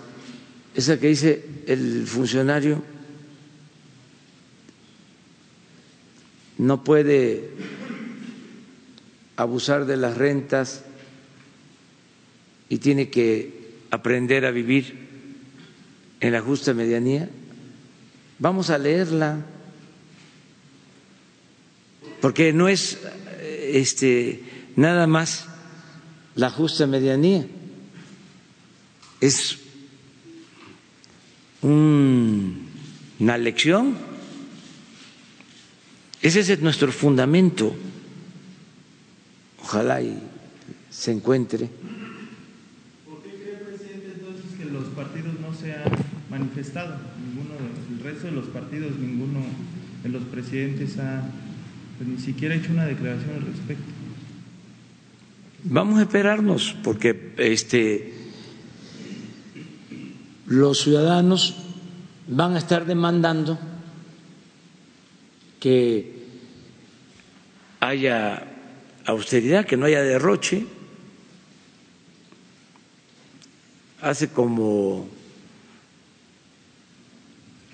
Esa que dice el funcionario no puede abusar de las rentas y tiene que aprender a vivir en la justa medianía, vamos a leerla, porque no es este, nada más la justa medianía, es una lección, ese es nuestro fundamento, ojalá y se encuentre partidos no sean manifestado. Ninguno, el resto de los partidos, ninguno de los presidentes ha pues, ni siquiera hecho una declaración al respecto. Vamos a esperarnos, porque este, los ciudadanos van a estar demandando que haya austeridad, que no haya derroche. Hace como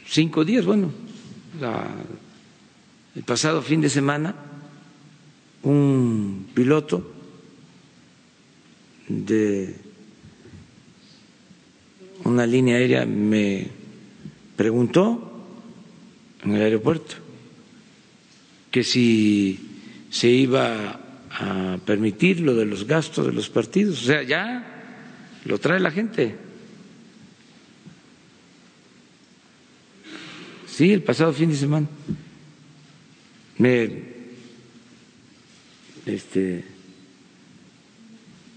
cinco días, bueno, el pasado fin de semana, un piloto de una línea aérea me preguntó en el aeropuerto que si se iba a permitir lo de los gastos de los partidos. O sea, ya lo trae la gente. Sí, el pasado fin de semana. Me este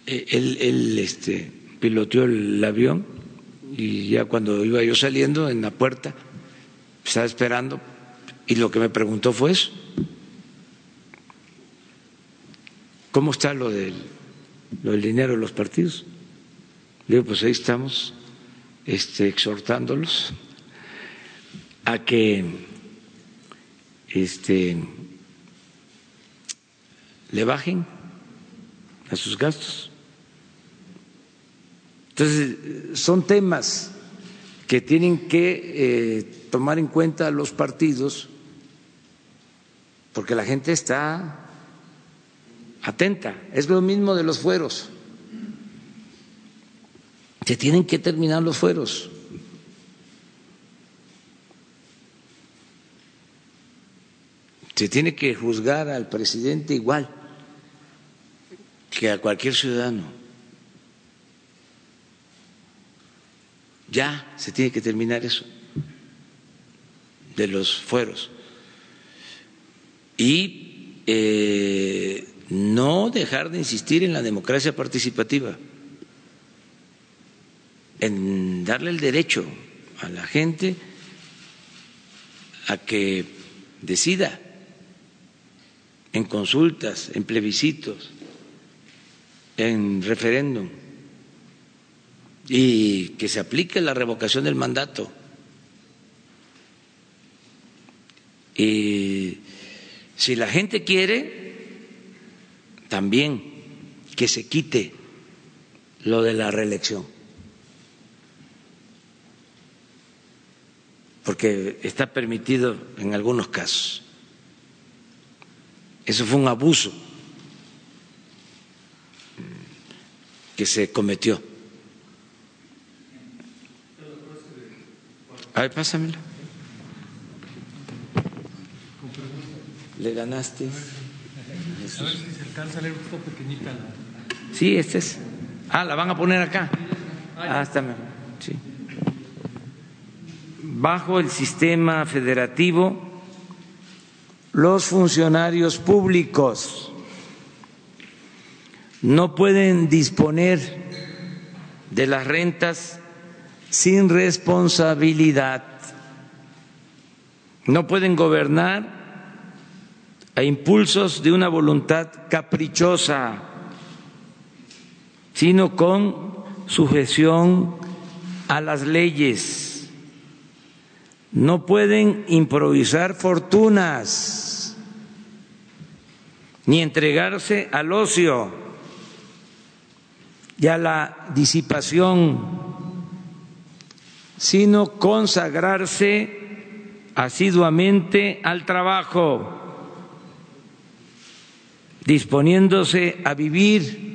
él, él este piloteó el avión y ya cuando iba yo saliendo en la puerta estaba esperando y lo que me preguntó fue eso ¿Cómo está lo del, lo del dinero de los partidos? Digo, pues ahí estamos este, exhortándolos a que este, le bajen a sus gastos. Entonces, son temas que tienen que eh, tomar en cuenta los partidos porque la gente está atenta. Es lo mismo de los fueros. Se tienen que terminar los fueros. Se tiene que juzgar al presidente igual que a cualquier ciudadano. Ya se tiene que terminar eso de los fueros. Y eh, no dejar de insistir en la democracia participativa, en darle el derecho a la gente a que decida en consultas, en plebiscitos, en referéndum y que se aplique la revocación del mandato. Y si la gente quiere, también que se quite lo de la reelección, porque está permitido en algunos casos. Eso fue un abuso que se cometió. A ver, pásamelo. Le ganaste. Sí, este es. Ah, la van a poner acá. Ah, está mejor. Sí. Bajo el sistema federativo, los funcionarios públicos no pueden disponer de las rentas sin responsabilidad. No pueden gobernar a impulsos de una voluntad caprichosa, sino con sujeción a las leyes. No pueden improvisar fortunas ni entregarse al ocio y a la disipación, sino consagrarse asiduamente al trabajo disponiéndose a vivir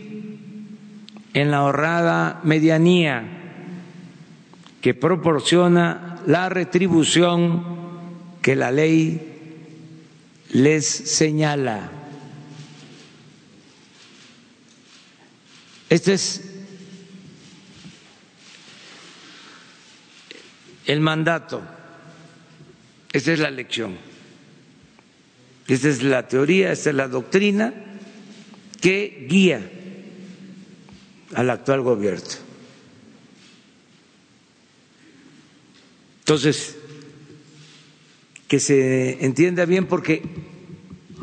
en la ahorrada medianía que proporciona la retribución que la ley les señala. Este es el mandato, esta es la lección. Esta es la teoría, esta es la doctrina que guía al actual gobierno. Entonces, que se entienda bien porque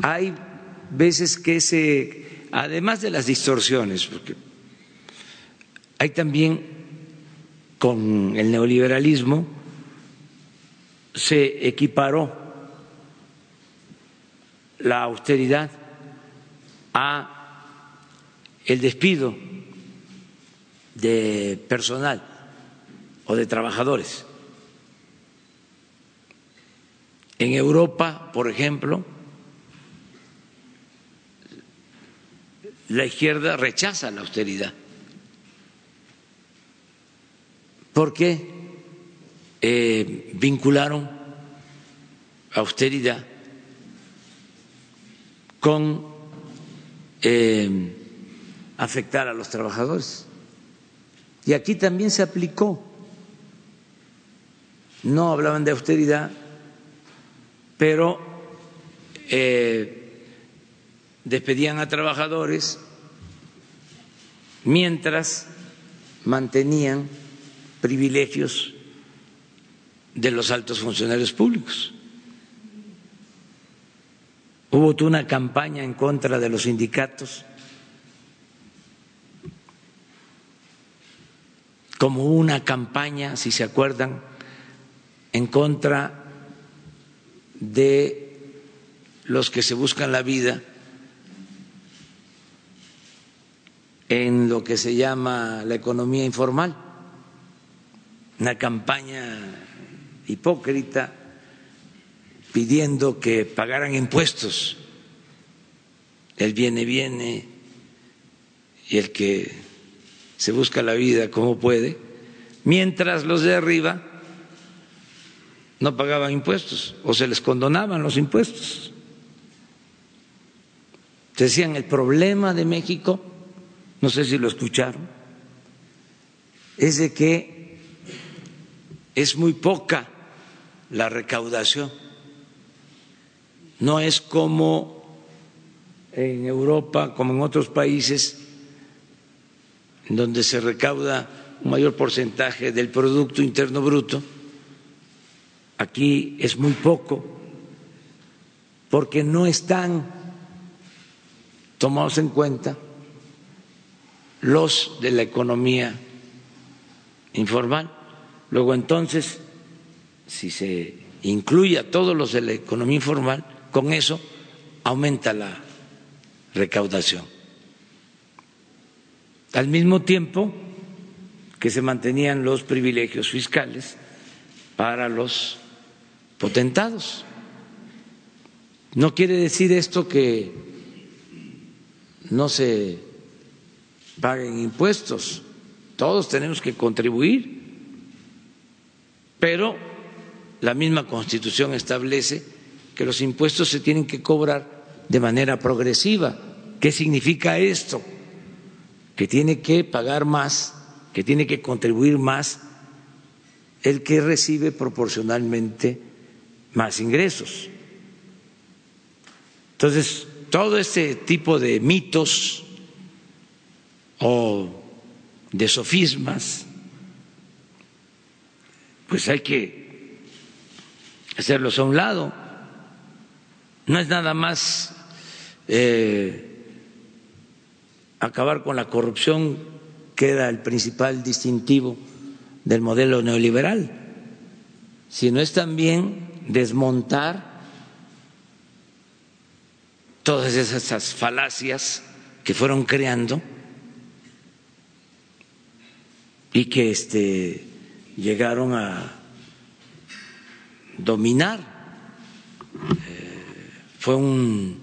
hay veces que se, además de las distorsiones, porque hay también con el neoliberalismo, se equiparó la austeridad a el despido de personal o de trabajadores. En Europa, por ejemplo, la izquierda rechaza la austeridad porque eh, vincularon austeridad con eh, afectar a los trabajadores. Y aquí también se aplicó. No hablaban de austeridad, pero eh, despedían a trabajadores mientras mantenían privilegios de los altos funcionarios públicos. Hubo una campaña en contra de los sindicatos, como una campaña, si se acuerdan, en contra de los que se buscan la vida en lo que se llama la economía informal, una campaña hipócrita pidiendo que pagaran impuestos, el viene, viene, y el que se busca la vida como puede, mientras los de arriba no pagaban impuestos o se les condonaban los impuestos. Decían, el problema de México, no sé si lo escucharon, es de que es muy poca la recaudación no es como en Europa, como en otros países, donde se recauda un mayor porcentaje del Producto Interno Bruto. Aquí es muy poco, porque no están tomados en cuenta los de la economía informal. Luego entonces, si se incluye a todos los de la economía informal, con eso aumenta la recaudación. Al mismo tiempo que se mantenían los privilegios fiscales para los potentados. No quiere decir esto que no se paguen impuestos, todos tenemos que contribuir, pero la misma Constitución establece que los impuestos se tienen que cobrar de manera progresiva. ¿Qué significa esto? Que tiene que pagar más, que tiene que contribuir más el que recibe proporcionalmente más ingresos. Entonces, todo este tipo de mitos o de sofismas, pues hay que hacerlos a un lado no es nada más eh, acabar con la corrupción, que era el principal distintivo del modelo neoliberal, sino es también desmontar todas esas falacias que fueron creando y que este, llegaron a dominar. Eh, fue un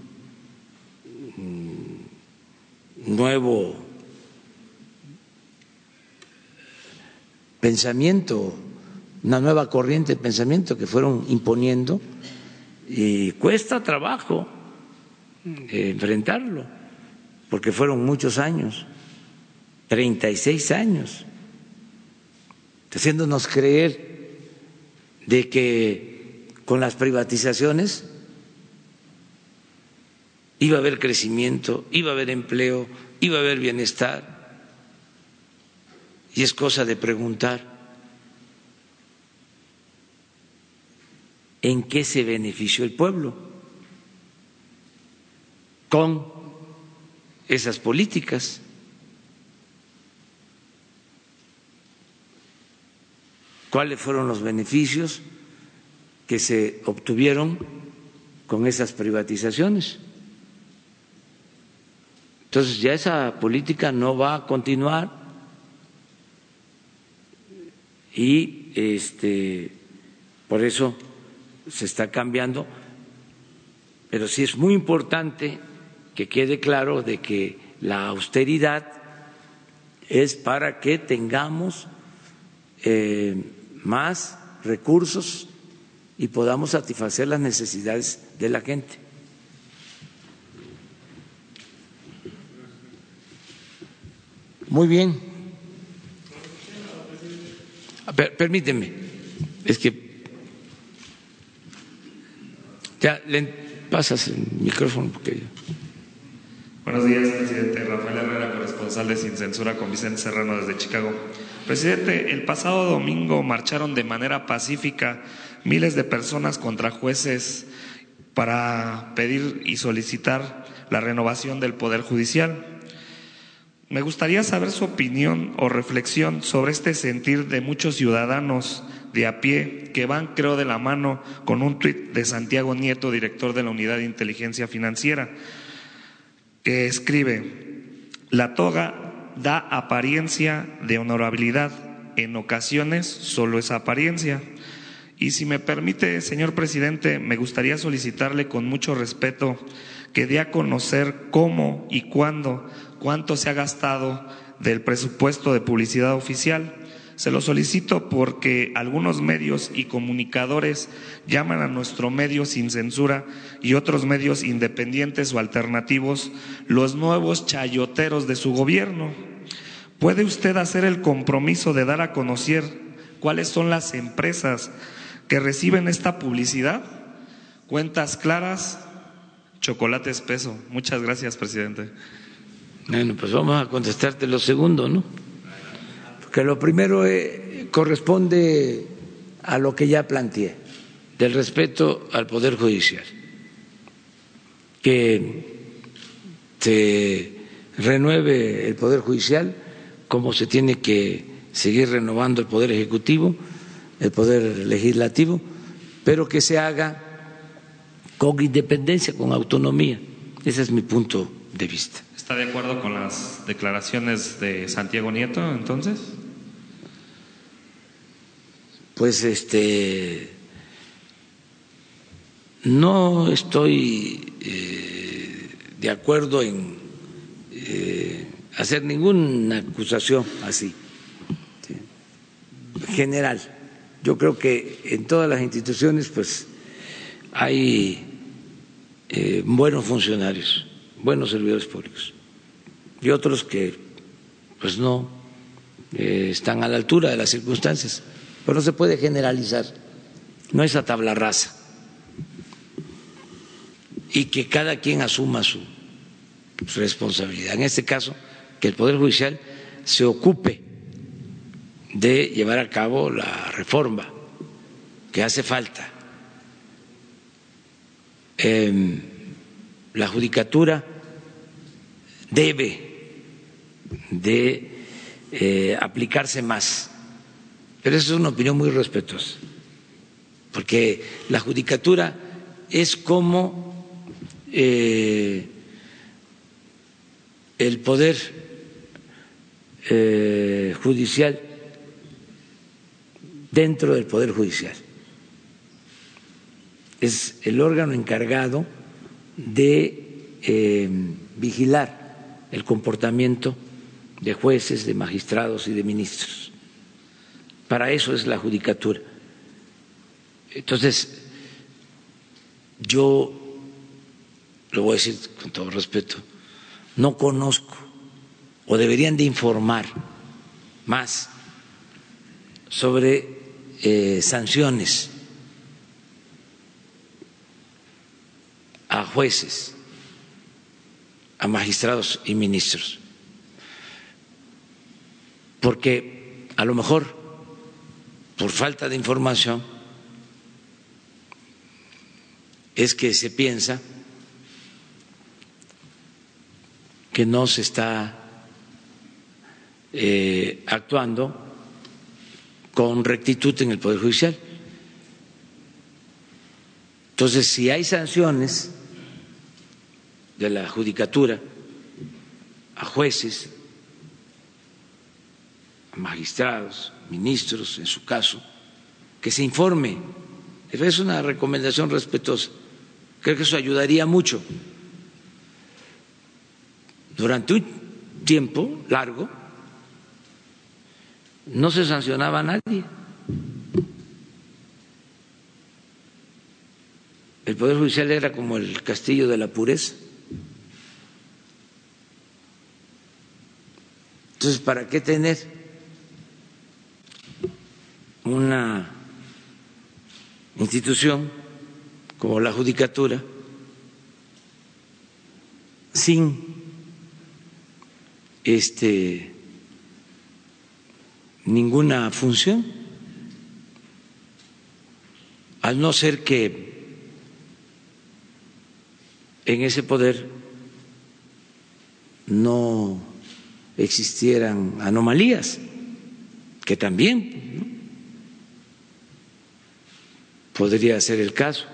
nuevo pensamiento, una nueva corriente de pensamiento que fueron imponiendo y cuesta trabajo enfrentarlo, porque fueron muchos años, 36 años, haciéndonos creer de que con las privatizaciones iba a haber crecimiento, iba a haber empleo, iba a haber bienestar. Y es cosa de preguntar en qué se benefició el pueblo con esas políticas. ¿Cuáles fueron los beneficios que se obtuvieron con esas privatizaciones? Entonces ya esa política no va a continuar y este por eso se está cambiando, pero sí es muy importante que quede claro de que la austeridad es para que tengamos eh, más recursos y podamos satisfacer las necesidades de la gente. Muy bien. permíteme, es que pasas el micrófono porque. Buenos días, presidente. Rafael Herrera, corresponsal de Sin Censura con Vicente Serrano desde Chicago. Presidente, el pasado domingo marcharon de manera pacífica miles de personas contra jueces para pedir y solicitar la renovación del Poder Judicial. Me gustaría saber su opinión o reflexión sobre este sentir de muchos ciudadanos de a pie que van, creo, de la mano con un tuit de Santiago Nieto, director de la Unidad de Inteligencia Financiera, que escribe, la toga da apariencia de honorabilidad, en ocasiones solo es apariencia. Y si me permite, señor presidente, me gustaría solicitarle con mucho respeto que dé a conocer cómo y cuándo, cuánto se ha gastado del presupuesto de publicidad oficial se lo solicito porque algunos medios y comunicadores llaman a nuestro medio sin censura y otros medios independientes o alternativos los nuevos chayoteros de su gobierno. ¿Puede usted hacer el compromiso de dar a conocer cuáles son las empresas que reciben esta publicidad? Cuentas claras, chocolate espeso. Muchas gracias, presidente. Bueno, pues vamos a contestarte lo segundo, ¿no? Que lo primero eh, corresponde a lo que ya planteé, del respeto al Poder Judicial, que se renueve el Poder Judicial como se tiene que seguir renovando el Poder Ejecutivo, el Poder Legislativo, pero que se haga con independencia, con autonomía. Ese es mi punto de vista. ¿Está de acuerdo con las declaraciones de Santiago Nieto entonces? Pues este no estoy eh, de acuerdo en eh, hacer ninguna acusación así general. Yo creo que en todas las instituciones pues hay eh, buenos funcionarios, buenos servidores públicos y otros que pues no eh, están a la altura de las circunstancias. Pero no se puede generalizar, no es a tabla rasa. Y que cada quien asuma su, responsabilidad. En este caso, que el Poder Judicial se ocupe de llevar a cabo la reforma que hace falta. Eh, la judicatura debe de eh, aplicarse más. Pero eso es una opinión muy respetuosa, porque la judicatura es como eh, el poder eh, judicial dentro del poder judicial. Es el órgano encargado de vigilar el comportamiento de jueces, de magistrados y de ministros. Para eso es la judicatura. Entonces, yo lo voy a decir con todo respeto, no conozco o deberían de informar más sobre eh, sanciones a jueces, a magistrados y ministros porque a lo mejor por falta de información es que se piensa que no se está eh, actuando con rectitud en el Poder Judicial. Entonces, si hay sanciones de la judicatura a jueces, magistrados, ministros, en su caso, que se informe. Es una recomendación respetuosa. Creo que eso ayudaría mucho. Durante un tiempo largo no se sancionaba a nadie. El Poder Judicial era como el castillo de la pureza. Entonces, ¿para qué tener una institución como la judicatura sin este ninguna función al no ser que en ese poder no existieran anomalías, que también podría ser el caso.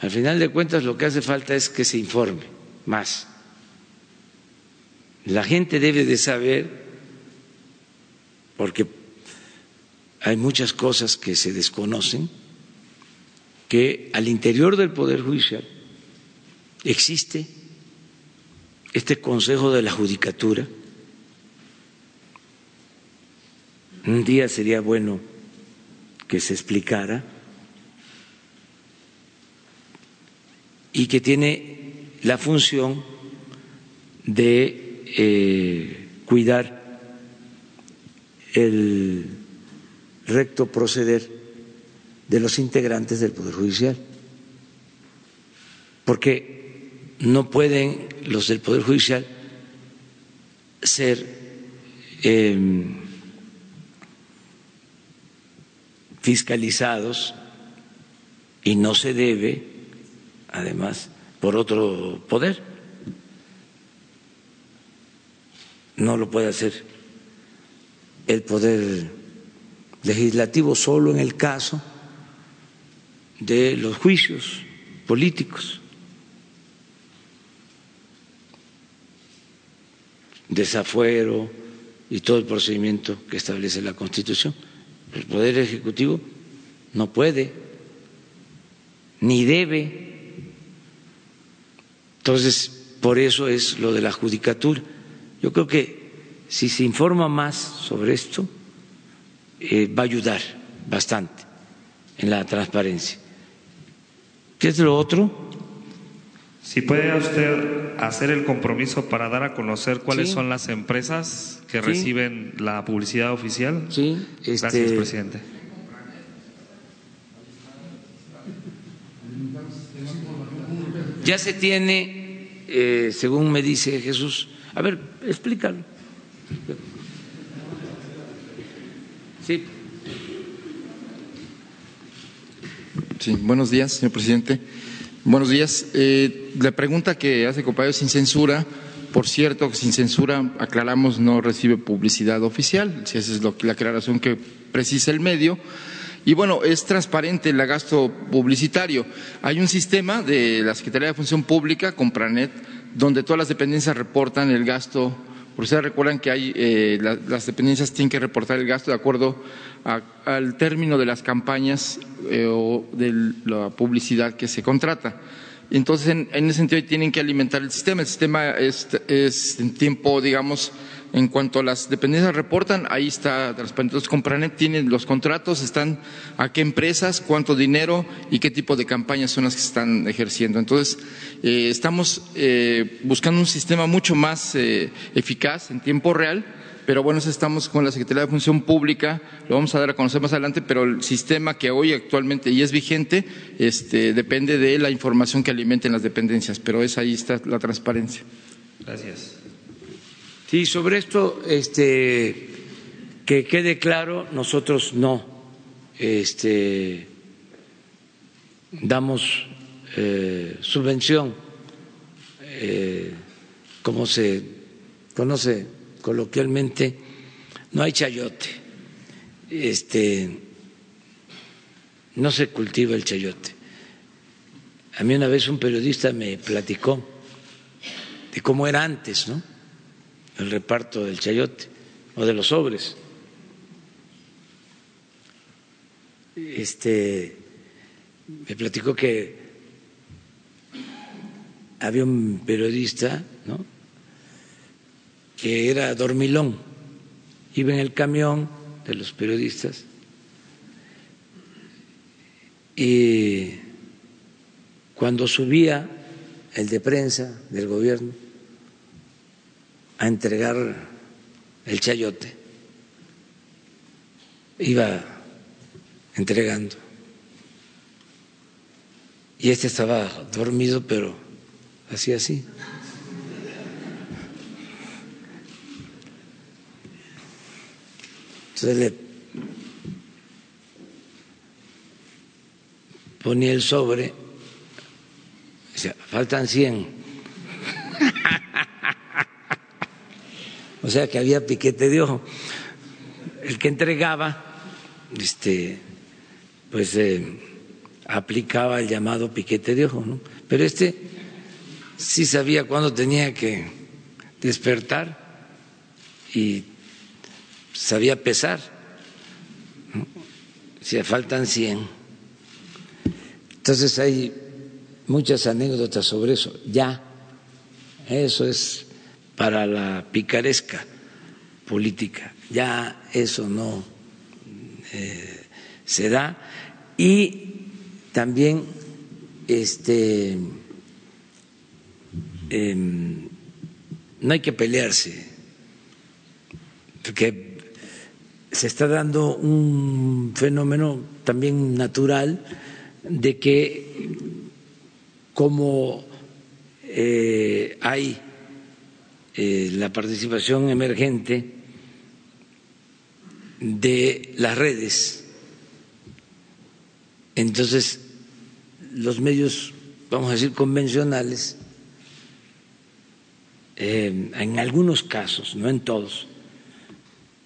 Al final de cuentas lo que hace falta es que se informe más. La gente debe de saber, porque hay muchas cosas que se desconocen, que al interior del Poder Judicial existe este Consejo de la Judicatura. Un día sería bueno que se explicara y que tiene la función de eh, cuidar el recto proceder de los integrantes del Poder Judicial. Porque no pueden los del Poder Judicial ser em, fiscalizados y no se debe, además, por otro poder. No lo puede hacer el poder legislativo solo en el caso de los juicios políticos. desafuero y todo el procedimiento que establece la Constitución. El Poder Ejecutivo no puede ni debe. Entonces, por eso es lo de la judicatura. Yo creo que si se informa más sobre esto, eh, va a ayudar bastante en la transparencia. ¿Qué es lo otro? Si puede usted hacer el compromiso para dar a conocer cuáles son las empresas que reciben la publicidad oficial. Sí, gracias, este, presidente. Ya se tiene, eh, según me dice Jesús. A ver, explícalo. Sí. Sí, buenos días, señor presidente. Buenos días. Eh, la pregunta que hace compañero sin censura, por cierto, sin censura, aclaramos, no recibe publicidad oficial, si esa es lo, la aclaración que precisa el medio. Y bueno, es transparente el gasto publicitario. Hay un sistema de la Secretaría de Función Pública, Compranet, donde todas las dependencias reportan el gasto por ustedes recuerdan que hay, eh, las dependencias tienen que reportar el gasto de acuerdo al término de las campañas eh, o de la publicidad que se contrata. Entonces, en, ese sentido, tienen que alimentar el sistema. El sistema es en tiempo, digamos, en cuanto a las dependencias reportan, ahí está transparente. Entonces, Compranet tiene los contratos, están a qué empresas, cuánto dinero y qué tipo de campañas son las que están ejerciendo. Entonces, eh, estamos eh, buscando un sistema mucho más eh, eficaz en tiempo real, pero bueno, estamos con la Secretaría de Función Pública, lo vamos a dar a conocer más adelante, pero el sistema que hoy actualmente y es vigente, este, depende de la información que alimenten las dependencias, pero es ahí está la transparencia. Gracias. Sí, sobre esto, este, que quede claro, nosotros no este, damos eh, subvención, eh, como se conoce coloquialmente, no hay chayote. Este, no se cultiva el chayote. A mí una vez un periodista me platicó de cómo era antes, ¿no? El reparto del chayote o de los sobres. Este me platicó que había un periodista, ¿no? que era dormilón, iba en el camión de los periodistas y cuando subía el de prensa del gobierno a entregar el chayote, iba entregando. Y este estaba dormido, pero así, así. Entonces le ponía el sobre, faltan 100. O sea que había piquete de ojo. El que entregaba, este, pues eh, aplicaba el llamado piquete de ojo, ¿no? Pero este sí sabía cuándo tenía que despertar y sabía pesar. Si faltan 100 entonces hay muchas anécdotas sobre eso. Ya, eso es para la picaresca política. Ya eso no eh, se da. Y también este, em, no hay que pelearse, porque se está dando un fenómeno también natural de que como eh, hay eh, la participación emergente de las redes, entonces los medios, vamos a decir, convencionales, eh, en algunos casos, no en todos,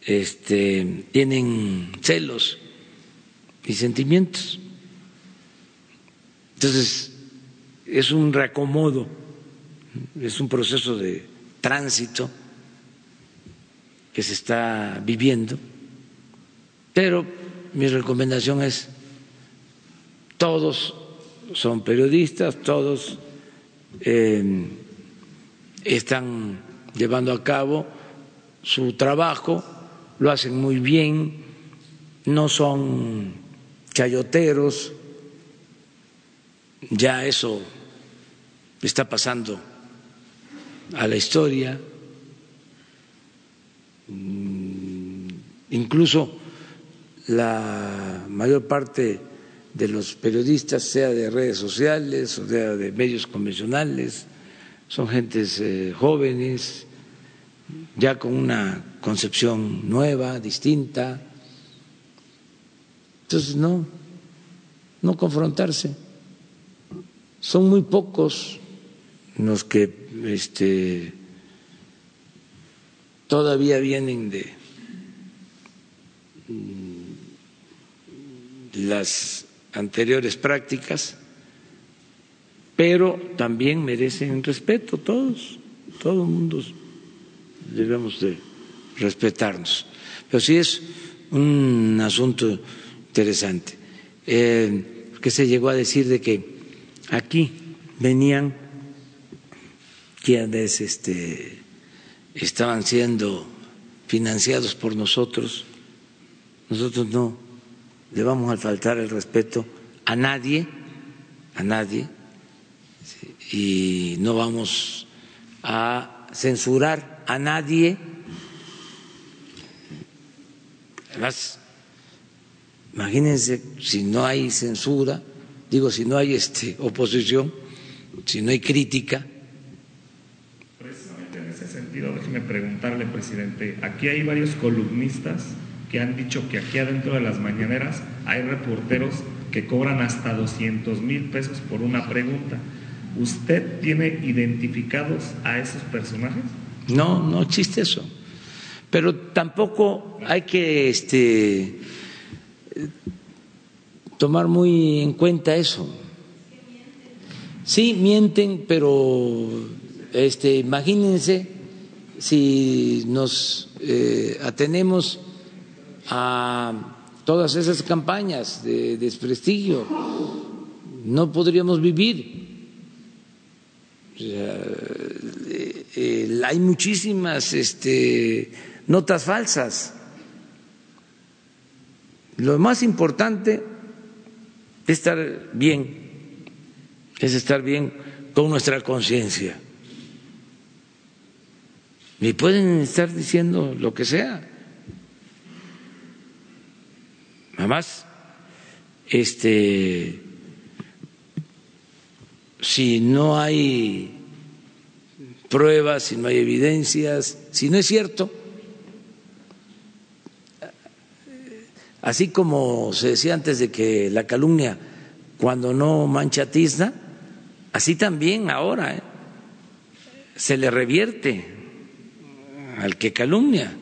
este, tienen celos y sentimientos. Entonces, es un reacomodo, es un proceso de tránsito que se está viviendo, pero mi recomendación es, todos son periodistas, todos eh, están llevando a cabo su trabajo, lo hacen muy bien, no son chayoteros, ya eso está pasando a la historia, mm, incluso la mayor parte de los periodistas, sea de redes sociales o sea de medios convencionales, son gentes eh, jóvenes, ya con una concepción nueva, distinta. Entonces, no, no confrontarse. Son muy pocos los que este, todavía vienen de mm, las anteriores prácticas, pero también merecen respeto todos, todo mundo debemos de respetarnos. Pero sí es un asunto interesante, eh, que se llegó a decir de que aquí venían quienes este, estaban siendo financiados por nosotros. Nosotros no le vamos a faltar el respeto a nadie, a nadie, y no vamos a censurar a nadie. Además, imagínense si no hay censura digo, si no hay este, oposición, si no hay crítica. Precisamente en ese sentido, déjeme preguntarle, presidente, aquí hay varios columnistas que han dicho que aquí adentro de las mañaneras hay reporteros que cobran hasta 200 mil pesos por una pregunta. ¿Usted tiene identificados a esos personajes? No, no existe eso. Pero tampoco hay que este, tomar muy en cuenta eso. Sí, mienten, pero este, imagínense si nos eh, atenemos a todas esas campañas de desprestigio, no podríamos vivir. Eh, eh, hay muchísimas este, notas falsas. Lo más importante es estar bien, es estar bien con nuestra conciencia. Y pueden estar diciendo lo que sea. Además, este, si no hay pruebas, si no hay evidencias, si no es cierto, así como se decía antes de que la calumnia cuando no mancha tizna, así también ahora ¿eh? se le revierte al que calumnia.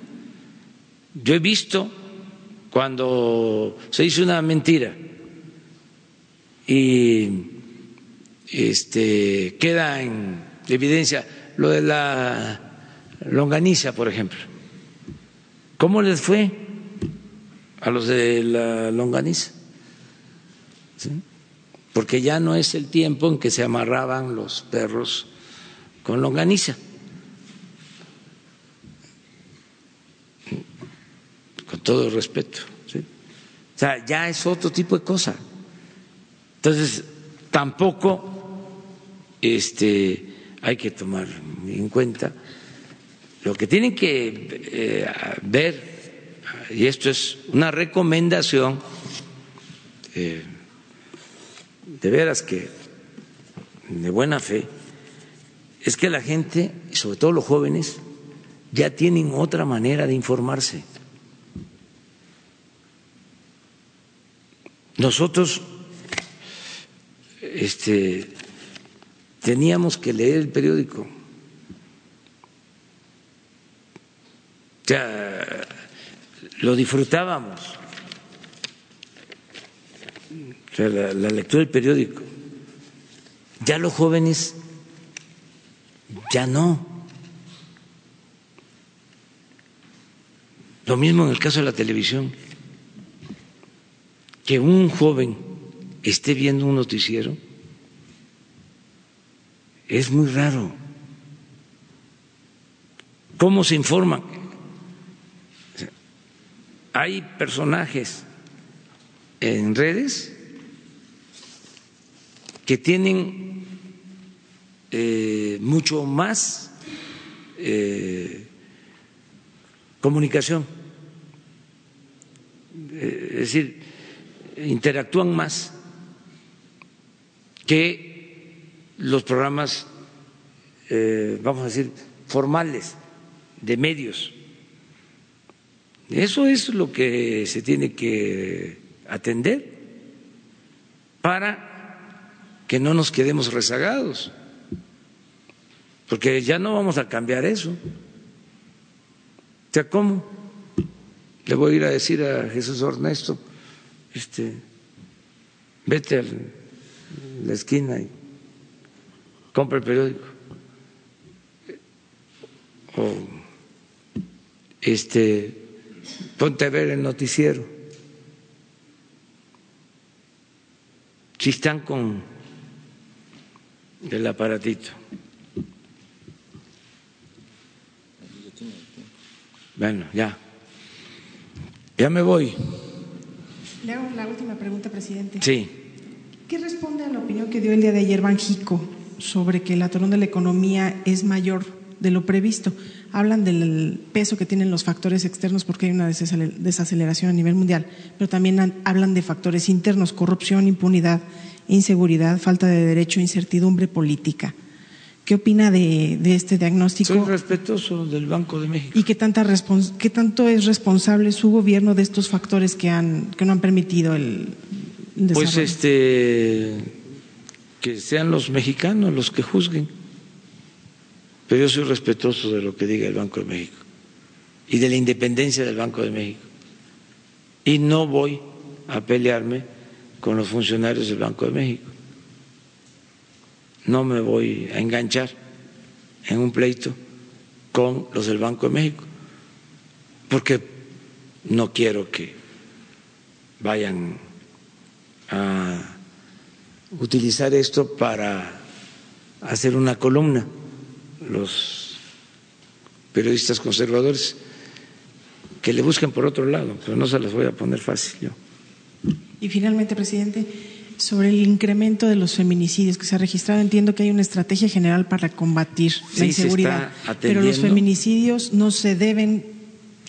Yo he visto cuando se dice una mentira y este, queda en evidencia lo de la longaniza, por ejemplo. ¿Cómo les fue a los de la longaniza? Porque ya no es el tiempo en que se amarraban los perros con longaniza. Con todo respeto. O sea, ya es otro tipo de cosa. Entonces, tampoco este, hay que tomar en cuenta lo que tienen que eh, ver, y esto es una recomendación, eh, de veras que de buena fe, es que la gente, sobre todo los jóvenes, ya tienen otra manera de informarse. Nosotros este, teníamos que leer el periódico. Ya lo disfrutábamos, la, la lectura del periódico. Ya los jóvenes, ya no. Lo mismo en el caso de la televisión que un joven esté viendo un noticiero es muy raro. ¿Cómo se informa? Hay personajes en redes que tienen eh, mucho más eh, comunicación. Eh, es decir, interactúan más que los programas, eh, vamos a decir, formales de medios. Eso es lo que se tiene que atender para que no nos quedemos rezagados, porque ya no vamos a cambiar eso. O sea, ¿cómo? Le voy a ir a decir a Jesús Ernesto, este, vete a la esquina y compra el periódico. O este, ponte a ver el noticiero. Si están con el aparatito. Bueno, ya. Ya me voy. Le hago la última pregunta, presidente. Sí. ¿Qué responde a la opinión que dio el día de ayer Banjico sobre que el atorón de la economía es mayor de lo previsto? Hablan del peso que tienen los factores externos porque hay una desaceleración a nivel mundial, pero también hablan de factores internos, corrupción, impunidad, inseguridad, falta de derecho, incertidumbre política. ¿Qué opina de, este diagnóstico? Soy respetuoso del Banco de México. ¿Y qué, tanta qué tanto es responsable su gobierno de estos factores que, han, que no han permitido el, Pues este que sean los mexicanos los que juzguen. Pero yo soy respetuoso de lo que diga el Banco de México y de la independencia del Banco de México. Y no voy a pelearme con los funcionarios del Banco de México. No me voy a enganchar en un pleito con los del Banco de México, porque no quiero que vayan a utilizar esto para hacer una columna los periodistas conservadores que le busquen por otro lado, pero no se las voy a poner fácil yo. Y finalmente, presidente, sobre el incremento de los feminicidios que se ha registrado, entiendo que hay una estrategia general para combatir la inseguridad, pero los feminicidios no se deben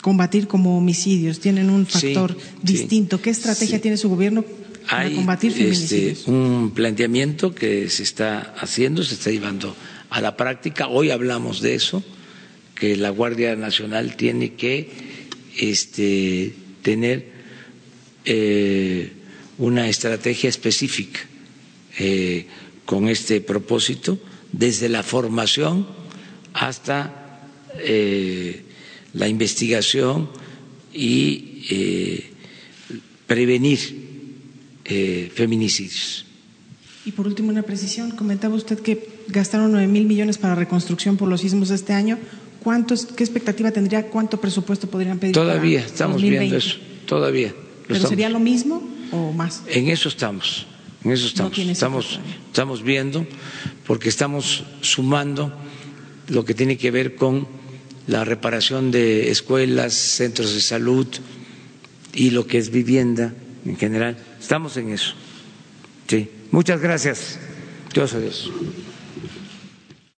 combatir como homicidios, tienen un factor distinto. ¿Qué estrategia tiene su gobierno para combatir este, feminicidios? Este, un planteamiento que se está haciendo, se está llevando a la práctica. Hoy hablamos de eso, que la Guardia Nacional tiene que este, tener eh, una estrategia específica eh, con este propósito, desde la formación hasta eh, la investigación y prevenir feminicidios. Y por último, una precisión. Comentaba usted que gastaron nueve mil millones para reconstrucción por los sismos de este año. ¿Cuántos, ¿Qué expectativa tendría? ¿Cuánto presupuesto podrían pedir? Todavía estamos viendo eso, todavía. ¿Pero sería lo mismo o más? En eso estamos, en eso estamos. estamos, estamos viendo porque estamos sumando lo que tiene que ver con la reparación de escuelas, centros de salud y lo que es vivienda en general. Estamos en eso. Sí. Muchas gracias. Dios adiós.